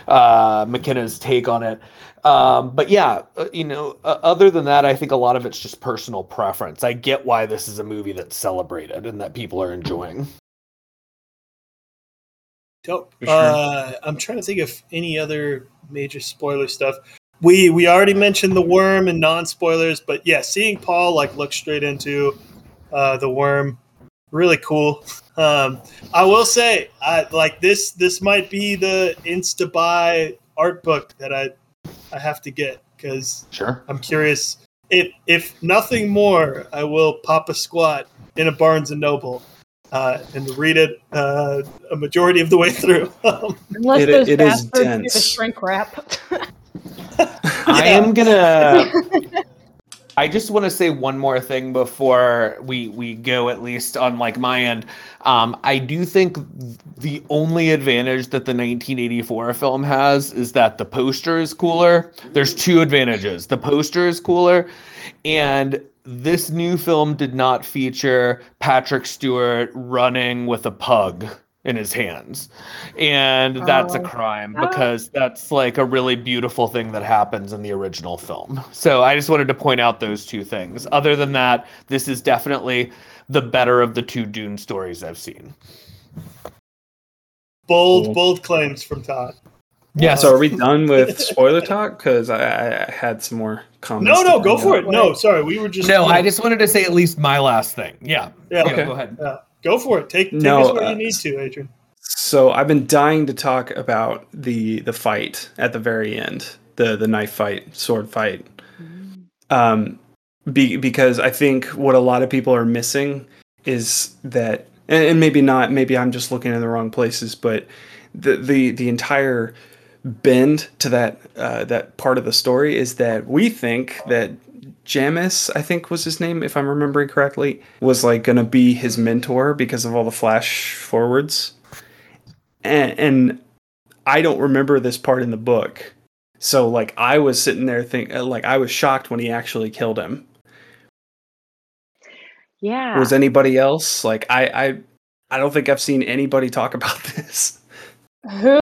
uh, McKenna's take on it. Um, but yeah, uh, you know, uh, other than that, I think a lot of it's just personal preference. I get why this is a movie that's celebrated and that people are enjoying. Dope. Sure. Uh, I'm trying to think of any other major spoiler stuff. We we already mentioned the worm and non spoilers, but yeah, seeing Paul like look straight into uh, the worm, really cool. Um, I will say, I like this. This might be the insta buy art book that I I have to get because Sure. I'm curious. If if nothing more, I will pop a squat in a Barnes and Noble uh, and read it uh, a majority of the way through. [laughs] Um, Unless It- those it is bastards do the shrink wrap. [laughs] I am gonna. [laughs] I just want to say one more thing before we we go at least on like my end. Um, I do think the only advantage that the 1984 film has is that the poster is cooler. There's two advantages. The poster is cooler, and this new film did not feature Patrick Stewart running with a pug in his hands. And oh, that's a Oh. crime because that's like a really beautiful thing that happens in the original film. So I just wanted to point out those two things. Other than that, this is definitely the better of the two Dune stories I've seen. bold, bold claims from Todd. Yes. So are we [laughs] done with spoiler talk? Because I, I had some more comments. No, no, go up. for it. No, sorry, we were just no, you I just wanted to say at least my last thing. Yeah. yeah, Yeah, Okay. Go ahead. yeah. Go for it. Take, take No, us where uh, you need to, Adrian. So I've been dying to talk about the the fight at the very end, the the knife fight, sword fight. Um, be, because I think what a lot of people are missing is that, and, and maybe not, maybe I'm just looking in the wrong places, but the the the entire bend to that uh, that part of the story is that we think that Jamis, I think was his name, if I'm remembering correctly, was like gonna be his mentor because of all the flash forwards. And, and I don't remember this part in the book. So like I was sitting there think uh, like I was shocked when he actually killed him. Yeah. Was anybody else like I I I don't think I've seen anybody talk [laughs] about this. Who?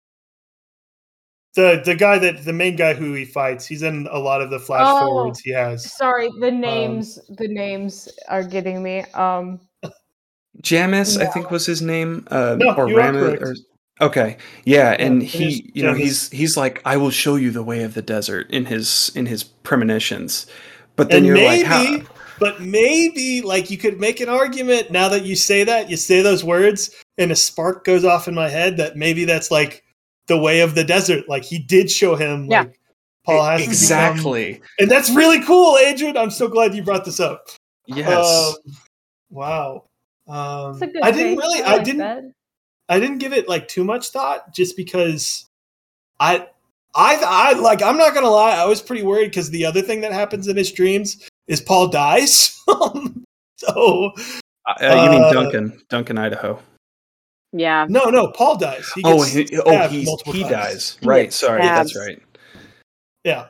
The the guy that the main guy who he fights, he's in a lot of the flash Oh. forwards he has. Sorry, the names. the names are getting me. Um. Jamis, I think was his name, uh, No, or you are Ramis. Or, okay, yeah, and it is he, you know, Jamis. he's he's like, I will show you the way of the desert in his in his premonitions. But then And you're maybe, like, how, but maybe, like you could make an argument now that you say that, you say those words, and a spark goes off in my head that maybe that's like the way of the desert. Like he did show him. Yeah. Like, Paul has to become- exactly. and that's really cool, Adrian. I'm so glad you brought this up. Yes. Um, wow. Um, It's a good I didn't take. really. I, like didn't. that. I didn't give it like too much thought, just because I I, I like. I'm not gonna lie. I was pretty worried because the other thing that happens in his dreams is Paul dies. [laughs] so Uh, you mean Uh, Duncan? Duncan, Idaho. Yeah. no, no, Paul dies. He Oh, he, oh, stabbed he, he dies. Right. gets Sorry, that's right. Yeah,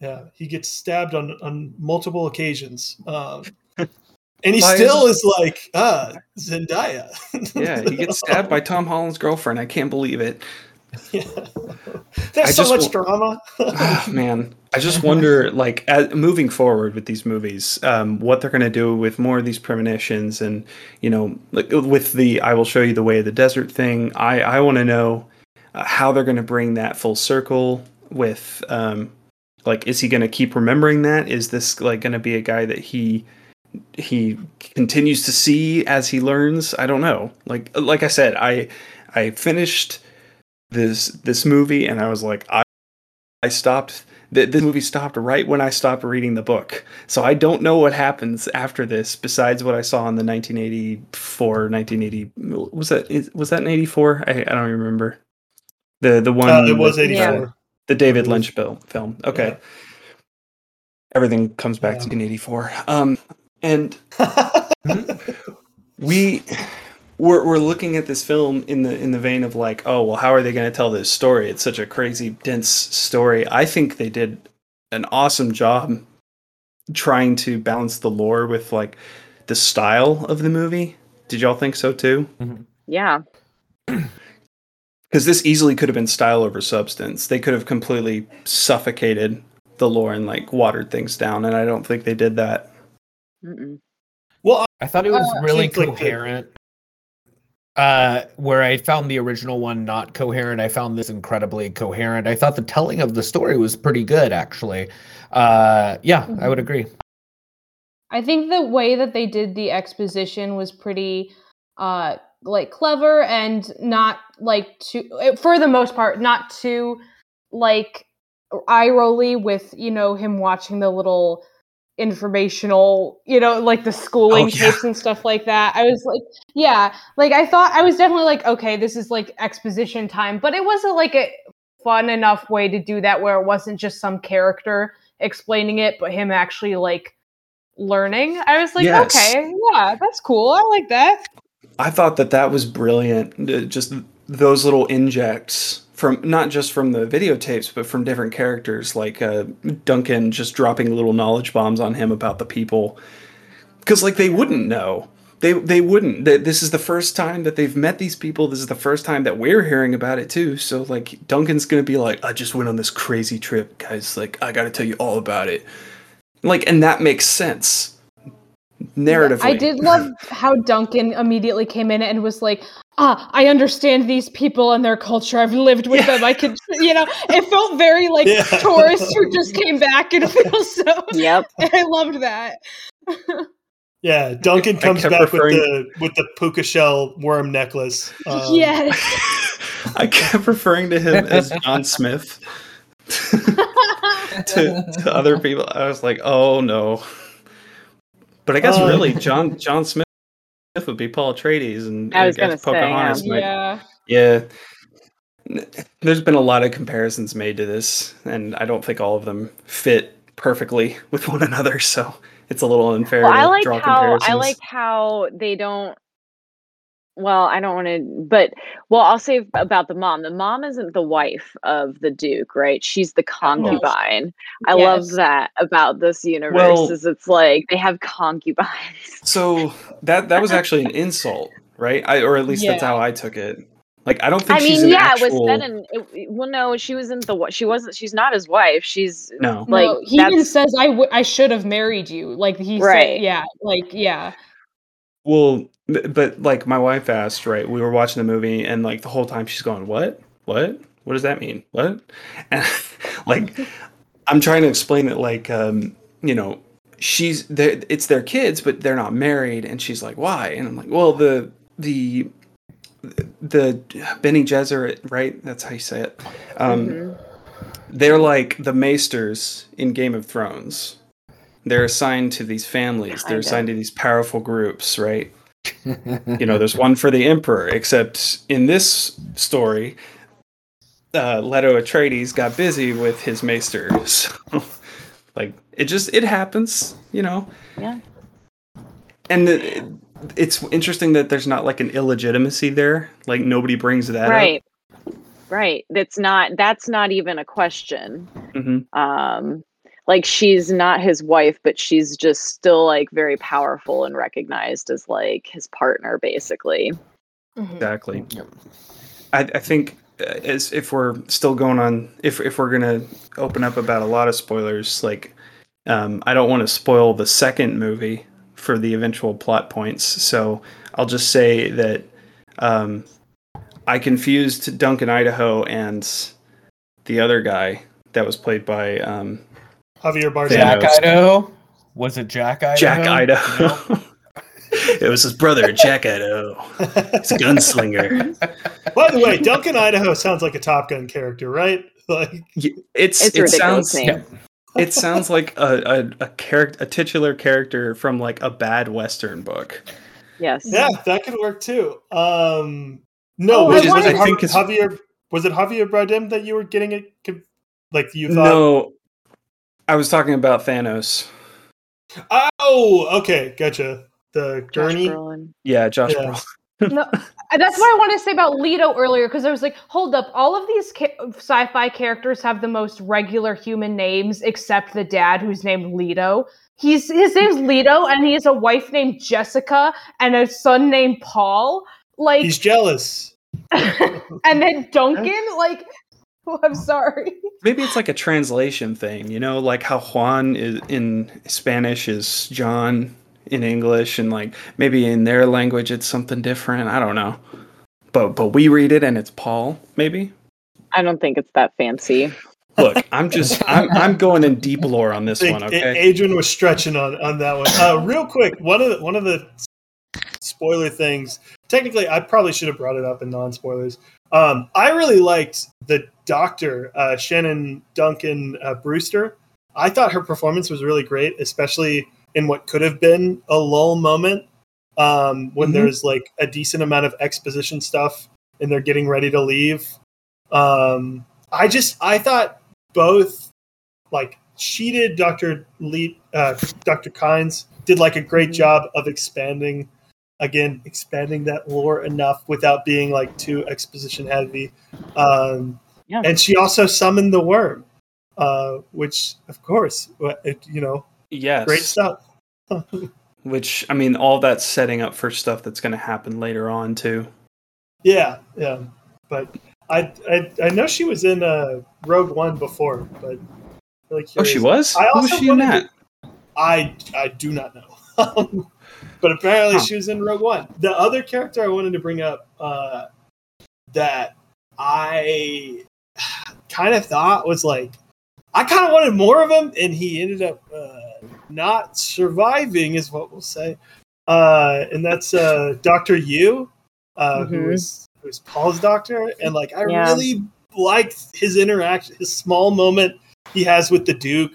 yeah, he gets stabbed on on multiple occasions. Um, and he Why is still it- is like, ah, Zendaya. Yeah, he gets [laughs] stabbed by Tom Holland's girlfriend. I can't believe it. Yeah. [laughs] There's I so just much drama. Ah, [laughs] man, I just wonder, like, as, moving forward with these movies, um, what they're going to do with more of these premonitions, and you know, like with the "I will show you the way of the desert" thing. I I want to know uh, how they're going to bring that full circle. With um, like, is he going to keep remembering that? Is this like going to be a guy that he he continues to see as he learns? I don't know. Like like I said, I I finished this this movie and I was like I I stopped the, the movie stopped right when I stopped reading the book. So I don't know what happens after this besides what I saw in the 1984 1980 was that is- was that in 84? I, I don't remember. The the one Uh, it was with, 84. uh, the David. Lynch bill film. Okay. Yeah. Everything comes back Yeah. to 1984. Um and [laughs] we we're, we're looking at this film in the in the vein of like oh well how are they going to tell this story? It's such a crazy dense story. I think they did an awesome job trying to balance the lore with like the style of the movie. Did y'all think so too? Yeah. because this easily could have been style over substance. They could have completely suffocated the lore and like watered things down and i don't think they did that. Mm-mm. well, I thought it was Uh, really seems like coherent. Uh, where I found the original one not coherent, I found this incredibly coherent. I thought the telling of the story was pretty good, actually. Uh, yeah, I would Mhm. agree. I think the way that they did the exposition was pretty uh like clever and not like too eh, for the most part not too like eye rolly with you know him watching the little informational you know like the schooling Oh, yeah. tapes and stuff like that i was like yeah like i thought i was definitely like okay this is like exposition time but it wasn't like a fun enough way to do that where it wasn't just some character explaining it but him actually like learning. I was like, Yes. okay, yeah, that's cool. I like that. I thought that that was brilliant. Just those little injects from not just from the videotapes, but from different characters, like uh, Duncan just dropping little knowledge bombs on him about the people, because like they wouldn't know. They they wouldn't. This is the first time that they've met these people. This is the first time that we're hearing about it too. So like Duncan's gonna be like, I just went on this crazy trip, guys. Like I got to tell you all about it. Like, and that makes sense narratively. I did love how Duncan immediately came in and was like, ah, I understand these people and their culture. I've lived with Yeah. them. I could, [laughs] you know, it felt very like Yeah. tourists who just came back and [laughs] feels so. Yep. [laughs] I loved that. Yeah, Duncan comes kept back with the with the puka shell worm necklace. Um, yes. I kept referring to him as John Smith to, to other people. I was like, oh no. But I guess Oh. really, John John Smith would be Paul Atreides, and I was guess gonna say, Pocahontas might- um, yeah. yeah. There's been a lot of comparisons made to this, and I don't think all of them fit perfectly [laughs] with one another. So it's a little unfair Well, to I like draw how comparisons. I like how they don't. Well, I don't want to, but well, I'll say about the mom. The mom isn't the wife of the duke, right? She's the concubine. I love that about this universe. Well- is it's like they have concubines. [laughs] So that that was actually an insult, right? I, or at least that's how I took it. Like I don't think I she's mean, an yeah, actual. it was then. in. It, well, no, she wasn't the. wa- She wasn't. She's not his wife. She's no. like no, he even that's- says I, w- I should have married you. Like he Right. said, yeah, like yeah. Well, b- but like my wife asked, right? We were watching the movie, and like the whole time she's going, "What? What? What does that mean? What?" [laughs] And like, I'm trying to explain it, like, um, you know, she's they it's their kids, but they're not married, and she's like, "Why?" And I'm like, "Well, the the the Bene Gesserit, right? That's how you say it. Um, Mhm. They're like the maesters in Game of Thrones. They're assigned to these families. They're assigned to these powerful groups, right? You know, there's one for the emperor, except in this story, uh, Leto Atreides got busy with his maester. So, [laughs] like, it just it happens, you know. Yeah. And it, it's interesting that there's not like an illegitimacy there. Like nobody brings that right right that's not that's not even a question up. hmm um like she's not his wife but she's just still like very powerful and recognized as like his partner basically Mhm. Exactly. Yep. I, I think uh, as if we're still going on, if if we're gonna open up about a lot of spoilers, like um, I don't want to spoil the second movie for the eventual plot points. So I'll just say that um, I confused Duncan Idaho and the other guy that was played by um, Javier Bardem. Jack Thanos. Idaho? Was it Jack Idaho? Jack Idaho. [laughs] it was his brother, Jack Idaho. He's a gunslinger. [laughs] By the way, Duncan Idaho sounds like a Top Gun character, right? Like, It's, it's it sounds name it sounds like a a, a character a titular character from like a bad western book. yes yeah, that could work too. Um, no, Oh, was, I it- was it I think it's- Javier? Was it Javier Bardem that you were getting it? con- Like you thought? No, I was talking about Thanos. Oh, okay, gotcha. The Josh Gurney. Brolin. Yeah, Josh Yeah. Brolin. [laughs] No, that's what I wanted to say about Leto earlier because I was like, hold up, all of these ca- sci-fi characters have the most regular human names except the dad who's named Leto. He's his name's Leto and he has a wife named Jessica and a son named Paul. Like He's jealous. [laughs] and then Duncan, like oh, [laughs] I'm sorry. Maybe it's like a translation thing, you know, like how Juan is in Spanish is John in English, and like maybe in their language it's something different. I don't know, but but we read it and it's Paul. Maybe. i don't think it's that fancy Look, I'm just I'm I'm going in deep lore on this one. Okay. Adrian was stretching on on that one. Uh, real quick, one of the one of the spoiler things. Technically, I probably should have brought it up in non spoilers. Um, I really liked the doctor, uh, Sharon Duncan uh, Brewster. I thought her performance was really great, especially in what could have been a lull moment um, when Mhm. there's like a decent amount of exposition stuff and they're getting ready to leave. Um, I just I thought both like she did Dr. Lee uh, Dr. Kynes did like a great job of expanding again expanding that lore enough without being like too exposition heavy. Um, Yeah. and she also summoned the worm, uh, which of course it, you know Yes. great stuff. [laughs] Which I mean, all that's setting up for stuff that's going to happen later on too. Yeah, yeah. But I I, I know she was in uh, Rogue One before, but really Oh, she was. I Who was she in that? I I do not know. [laughs] but apparently Huh. she was in Rogue One. The other character I wanted to bring up uh, that I kind of thought was like I kind of wanted more of him, and he ended up uh, not surviving, is what we'll say. Uh, and that's uh, Doctor Yueh, uh, who Mhm. was who's Paul's doctor, and like I Yeah. really liked his interaction, his small moment he has with the Duke,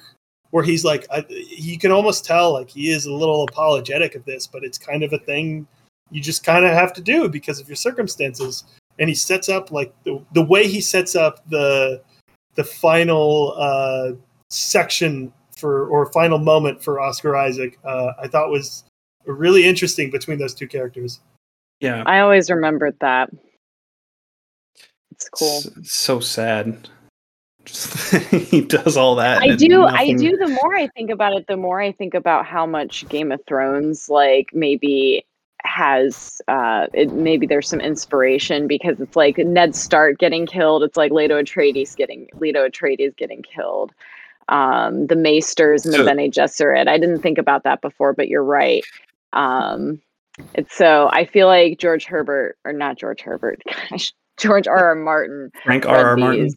where he's like, I, you can almost tell like he is a little apologetic of this, but it's kind of a thing you just kind of have to do because of your circumstances. And he sets up like the the way he sets up the the final uh, section for or final moment for Oscar Isaac, uh, I thought was really interesting between those two characters. Yeah. i always remembered that it's cool S- so sad. Just, [laughs] he does all that. I do. I do. The more I think about it, the more I think about how much Game of Thrones, like maybe has uh it maybe there's some inspiration because it's like Ned Stark getting killed it's like Leto Atreides getting Leto Atreides getting killed um the Maesters and the So- Bene Gesserit I didn't think about that before but you're right um it's so I feel like George Herbert or not George Herbert [laughs] gosh George R R Martin Frank R. R. Martin.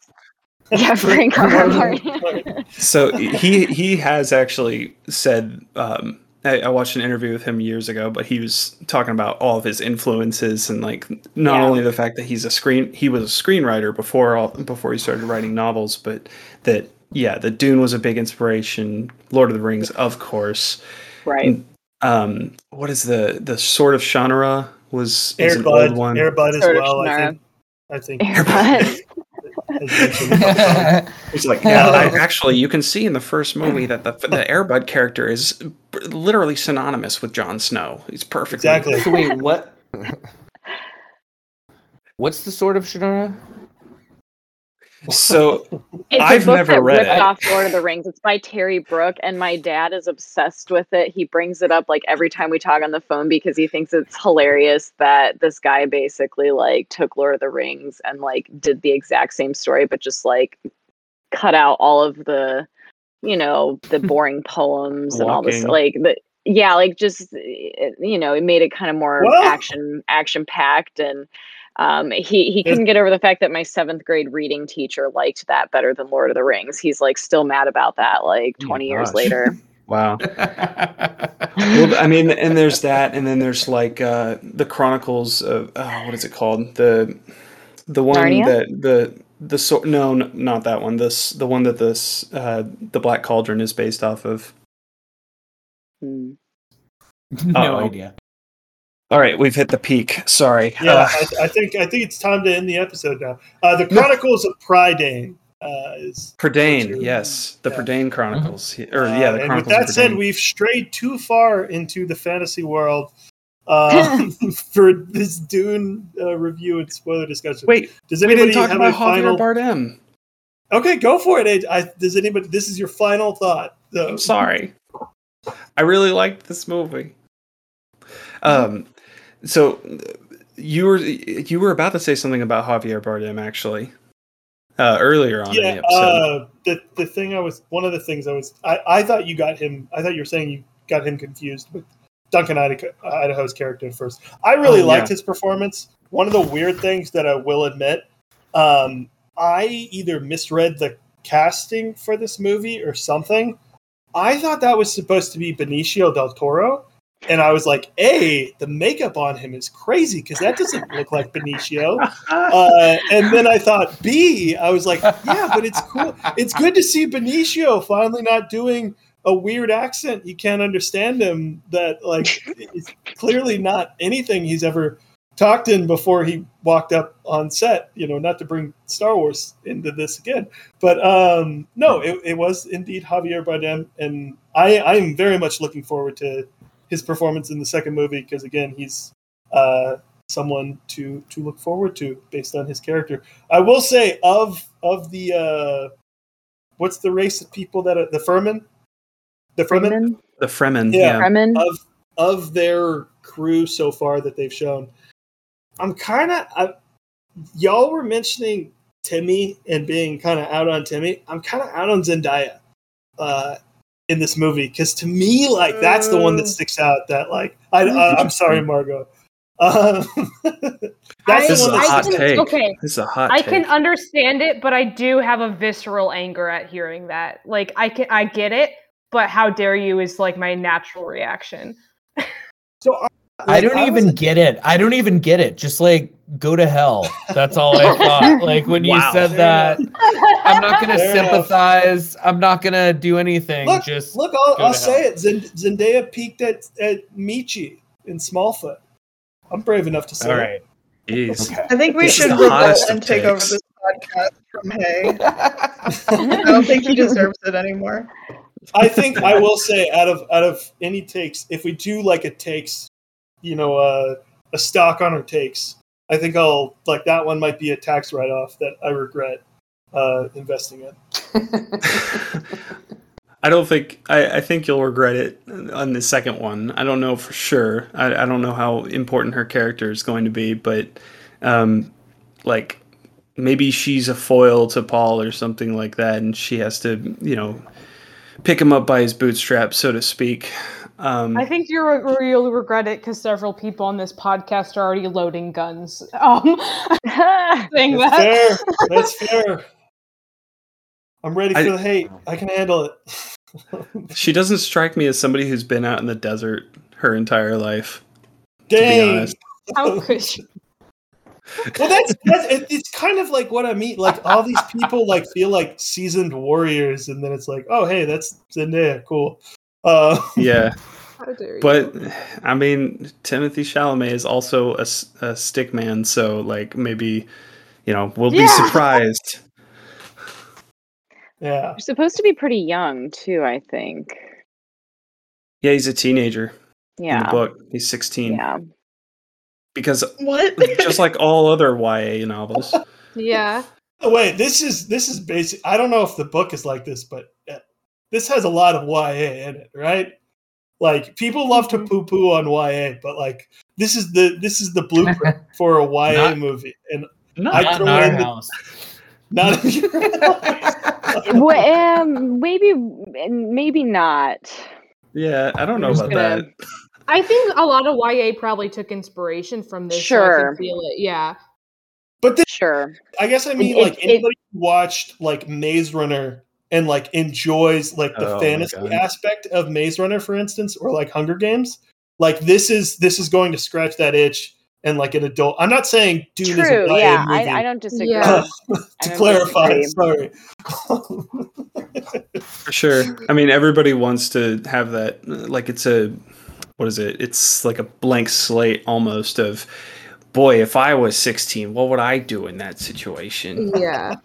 These- yeah [laughs] Frank R R Martin So he he has actually said. Um, I, I watched an interview with him years ago, but he was talking about all of his influences and like not Yeah. only the fact that he's a screen he was a screenwriter before all before he started writing novels, but that yeah, the Dune was a big inspiration. Lord of the Rings, of course. right Um, what is the the Sword of Shannara was is Air an Bud, old one. Air Bud as Sort well. I think. I think. Air [laughs] Bud. I as mentioned. [laughs] He's like, yeah, I, [laughs] actually, you can see in the first movie that the the [laughs] Airbud character is literally synonymous with Jon Snow. He's perfect. Exactly. so wait, what? What's the sword of Shannara? So [laughs] It's I've a book never that read ripped it. off Lord of the Rings. It's by Terry Brooks, and my dad is obsessed with it. He brings it up like every time we talk on the phone because he thinks it's hilarious that this guy basically like took Lord of the Rings and like did the exact same story, but just like cut out all of the, you know, the [laughs] boring poems and all this like the yeah, like just eh, you know, it made it kind of more action action packed and um, he he couldn't get over the fact that my seventh grade reading teacher liked that better than Lord of the Rings. He's like still mad about that, like Oh my twenty years later. [laughs] wow. Well, I mean, and there's that, and then there's like uh, the Chronicles of oh, what is it called? The the one Narnia? that the the so, no, n- not that one. This the one that this uh, the Black Cauldron is based off of. Hmm. no Uh-oh. idea. All right, we've hit the peak. Sorry. Yeah, Uh, I, I think I think it's time to end the episode now. Uh, the Chronicles of Prydain uh, is. Prydain, yes, the Yeah. Prydain Chronicles, or uh, yeah, the and Chronicles. with that of said, we've strayed too far into the fantasy world uh, [laughs] [laughs] for this Dune uh, review and spoiler discussion. wait. does We anybody didn't talk have about a final? Javier Bardem. Okay, go for it. Age. I, does anybody? This is your final thought. So- I'm sorry. I really liked this movie. Um, so you were you were about to say something about Javier Bardem actually uh, earlier on in Yeah, the episode. uh, the the thing I was one of the things I was I, I thought you got him. I thought you were saying you got him confused with Duncan Idaho, Idaho's character at first. I really Oh, liked yeah. his performance. One of the weird things that I will admit, um, I either misread the casting for this movie or something. I thought that was supposed to be Benicio del Toro. And I was like, A, the makeup on him is crazy because that doesn't look like Benicio. [laughs] Uh, and then I thought, B, I was like, yeah, but it's cool. It's good to see Benicio finally not doing a weird accent. You can't understand him. That, like, it's clearly not anything he's ever talked in before he walked up on set. You know, not to bring Star Wars into this again. But um, no, it, it was indeed Javier Bardem. And I, I am very much looking forward to his performance in the second movie because, again, he's. Uh, someone to to look forward to based on his character. I will say of of the uh what's the race of people that are the Fremen? The Fremen Fremen? the Fremen, Yeah. yeah. Fremen? of of their crew so far that they've shown. I'm kind of y'all were mentioning Timmy and being kind of out on Timmy. I'm kind of out on Zendaya uh in this movie because to me like that's the one that sticks out that like I uh, [laughs] I'm sorry Margot. Um, [laughs] that's This is a one that hot sticks- take. Okay. This is a hot I take. can understand it, but I do have a visceral anger at hearing that. Like I can I get it, but how dare you is like my natural reaction. [laughs] So I, I don't was even like- get it. I don't even get it. Just like go to hell. That's all I thought. [laughs] Like when you said that, I'm not gonna Fair enough. sympathize. I'm not gonna do anything. Look, Just look, I'll, I'll to say it. Zend- Zendaya peaked at at Meechee in Smallfoot. I'm brave enough to say. all it. Jeez. Okay. I think we This should the revolt and of take over this podcast from Hay. [laughs] I don't think he deserves it anymore. I think I will say out of out of any takes, if we do like a takes, you know, uh, a stock on her takes, I think I'll like that one might be a tax write off that I regret uh, investing in. [laughs] I don't think I, I think you'll regret it on the second one. I don't know for sure. I, I don't know how important her character is going to be, but um, like maybe she's a foil to Paul or something like that, and she has to you know pick him up by his bootstraps, so to speak. Um, I think you're, you'll regret it because several people on this podcast are already loading guns. [laughs] Um, [laughs] saying That's that. fair. [laughs] That's fair. I'm ready for I- the hate. I can handle it. she doesn't strike me as somebody who's been out in the desert her entire life. be Dang. honest. How could you? well that's, that's it's kind of like what i mean like all these people like feel like seasoned warriors and then it's like oh hey that's zendaya cool uh [laughs] Yeah. How dare you? But I mean, Timothy Chalamet is also a, a stick man, so like maybe you know we'll be surprised. [laughs] Yeah. They're supposed to be pretty young too, I think. Yeah, he's a teenager Yeah, in the Yeah. book. He's 16. Yeah. Because What? [laughs] just like all other YA novels. Yeah. Oh, wait, this is this is basic. I don't know if the book is like this, but uh, this has a lot of YA in it, right? Like people love to poo poo on YA, but like this is the this is the blueprint [laughs] for a YA Not- movie, and No, I Not throw in our the- house. [laughs] not [laughs] well, um, maybe, maybe not. yeah, I don't know I'm about gonna- that. I think a lot of YA probably took inspiration from this. so I can Sure. feel it. Yeah. but this, Sure. I guess I mean it- like it- anybody who watched like Maze Runner and like enjoys like the Oh fantasy aspect of Maze Runner, for instance, or like Hunger Games. Like this is this is going to scratch that itch, and like an adult. I'm not saying Dune is a True. YA Yeah. movie. I, I don't disagree. Yeah. [laughs] To don't clarify, disagree. sorry. For sure. I mean, everybody wants to have that. Like, it's a what is it? It's like a blank slate almost of, boy, if I was 16, what would I do in that situation? Yeah.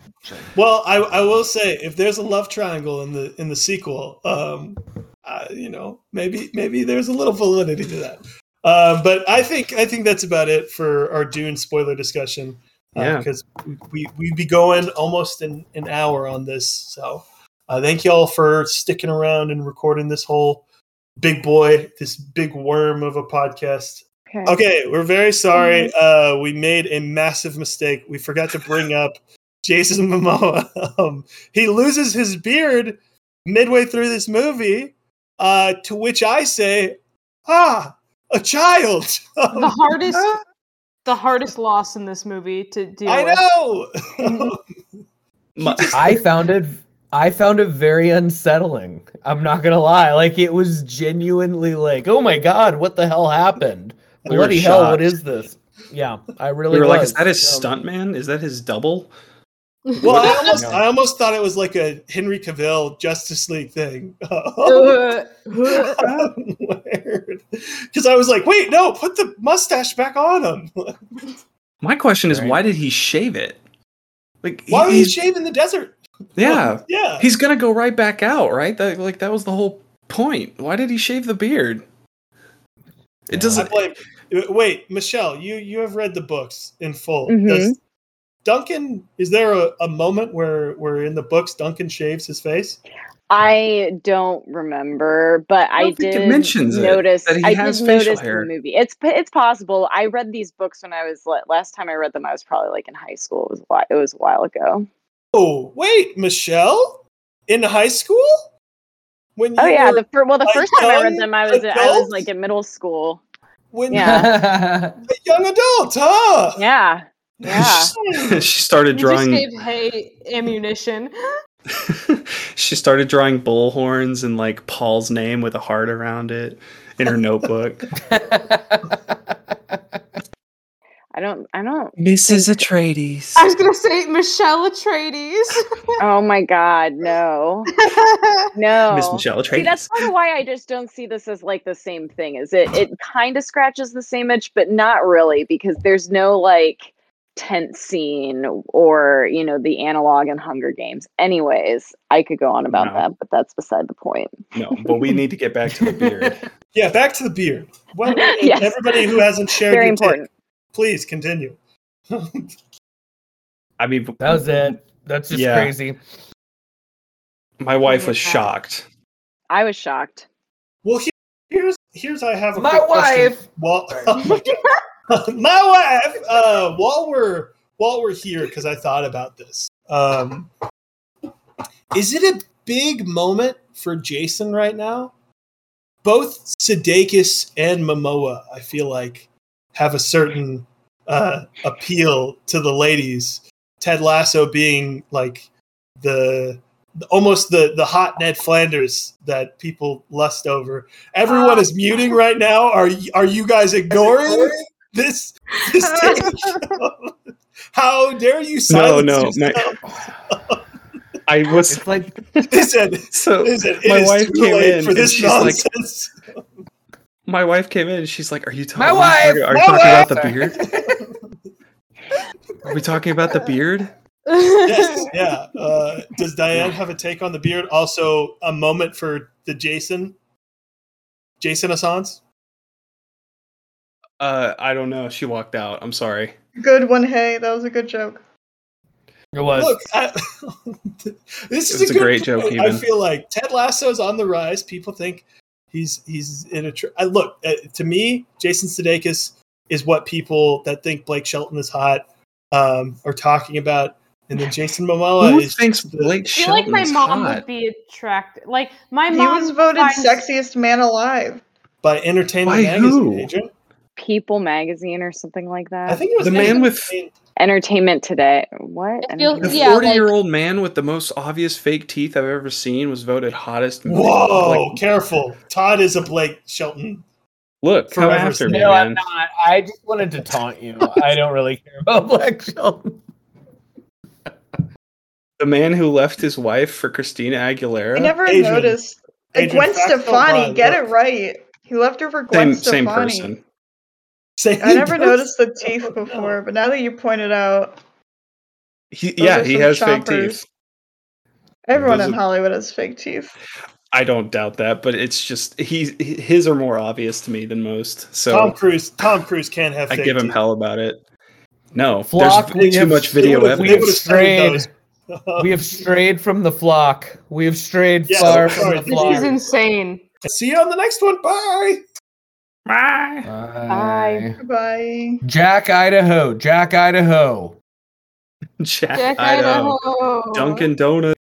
Well, I, I will say if there's a love triangle in the in the sequel, um, uh, you know, maybe maybe there's a little validity to that. Um, but I think I think that's about it for our Dune spoiler discussion. Uh, Yeah. because we we'd be going almost an, an hour on this. So uh, thank you all for sticking around and recording this whole big boy, this big worm of a podcast. Okay. Okay, we're very sorry. Uh, we made a massive mistake. We forgot to bring up Jason Momoa. [laughs] Um, he loses his beard midway through this movie, uh, to which I say, "Ah, a child." [laughs] The hardest [laughs] the hardest loss in this movie to deal I with. know. My- I found it. I found it very unsettling. I'm not gonna lie. Like it was genuinely like, oh my god, what the hell happened? We were Bloody hell, what shocked. is this? Yeah, I really we were like, is that his Um, stuntman? Is that his double? Well, I almost, I almost thought it was like a Henry Cavill Justice League thing. [laughs] [laughs] Weird. Because I was like, wait, no, put the mustache back on him. [laughs] My question is, Right. why did he shave it? Like, Why would he he's- shave in the desert? Yeah, yeah. he's gonna go right back out, right? That like that was the whole point. Why did he shave the beard? It Yeah. Doesn't. blame. Wait, Michelle, you you have read the books in full. Mhm. Does Duncan? Is there a, a moment where where in the books Duncan shaves his face? I don't remember, but I I, don't think it did mentions it, notice. that he I has did facial notice hair. the movie. It's it's possible. I read these books when I was last time I read them. I was probably like in high school. It was a while, it was a while ago. Oh, wait, Michelle, in high school? When Oh yeah, the fir- well the first time I read them, I was I was like in middle school. when Yeah. [laughs] a young adult, huh? Yeah, yeah. [laughs] she started he just drawing. gave Hay ammunition. [laughs] she started drawing bullhorns and like Paul's name with a heart around it in her notebook. I don't. I don't. Mrs. Atreides. I was gonna say Michelle Atreides. [laughs] Oh my God, no, no. Miss Michelle See, that's part of why I just don't see this as like the same thing. Is it? It kind of scratches the same itch, but not really, because there's no like tent scene or you know the analog in Hunger Games. Anyways, I could go on about No. that, but that's beside the point. No, but we need to get back to the beard. [laughs] Yeah, back to the beard. Well, [laughs] Yes. everybody who hasn't shared Very your take, please continue. [laughs] I mean, that was it. That's just Yeah. crazy. my wife was shocked. I was shocked. Well, he- here's here's I have a My quick question. wife. Well, [laughs] my wife. Uh, while we're while we're here, because I thought about this. Um, is it a big moment for Jason right now? Both Sudeikis and Momoa, I feel like, have a certain uh, appeal to the ladies. Ted Lasso being like the almost the the hot Ned Flanders that people lust over. Everyone is muting right now. Are are you guys ignoring this this [laughs] take? How dare you silence no, yourself? I [laughs] was It's like [laughs] Listen, so. listen, My wife too came late in for and this she's like- My wife came in and she's like, "Are you talking? My wife! Are, are you My talking about the beard? Are we talking about the beard?" yes, yeah. Uh, does Diane have a take on the beard? Also, a moment for the Jason, Jason Assange. Uh, I don't know. She walked out. I'm sorry. Good one, hey. That was a good joke. It was. Look, I, [laughs] this is a, a great joke, point. I feel like Ted Lasso is on the rise. People think he's he's in a. Tr- I, look uh, to me, Jason Sudeikis is what people that think Blake Shelton is hot um, are talking about, and then Jason Momoa Who is thinks the- Blake I feel like my mom hot? would be attracted. Like my He mom was voted finds- sexiest man alive. by Entertainment By Magazine. who? Adrian. People magazine or something like that. I think it was The man with- Entertainment- Entertainment Today. What? Feels- The Yeah, 40 like- year old man with the most obvious fake teeth I've ever seen was voted hottest. Whoa, Like, careful! Todd is a Blake Shelton. look, come Forever after me, No, I'm man. not. I just wanted to taunt you. I don't really care about Blake Shelton. The man who left his wife for Christina Aguilera. I never Adrian. noticed. Like Adrian, Gwen Stefani, get it right. He left her for Gwen same same person. Same I never person. noticed the teeth before, but now that you pointed out, He, yeah, he some has fake teeth. everyone Those in are- Hollywood has fake teeth. I don't doubt that, but it's just he his are more obvious to me than most. So Tom Cruise. Tom Cruise can't have. I fake give him teeth. hell about it. No, Flock, there's too much video would've- we would've evidence. strayed. [laughs] We have strayed from the flock. We have strayed Yeah, far sorry, from the this This is insane. See you on the next one. Bye. Bye. Bye. Goodbye. Jack, Idaho. Jack, Idaho. Jack, Jack Idaho. Idaho. Dunkin' Donuts.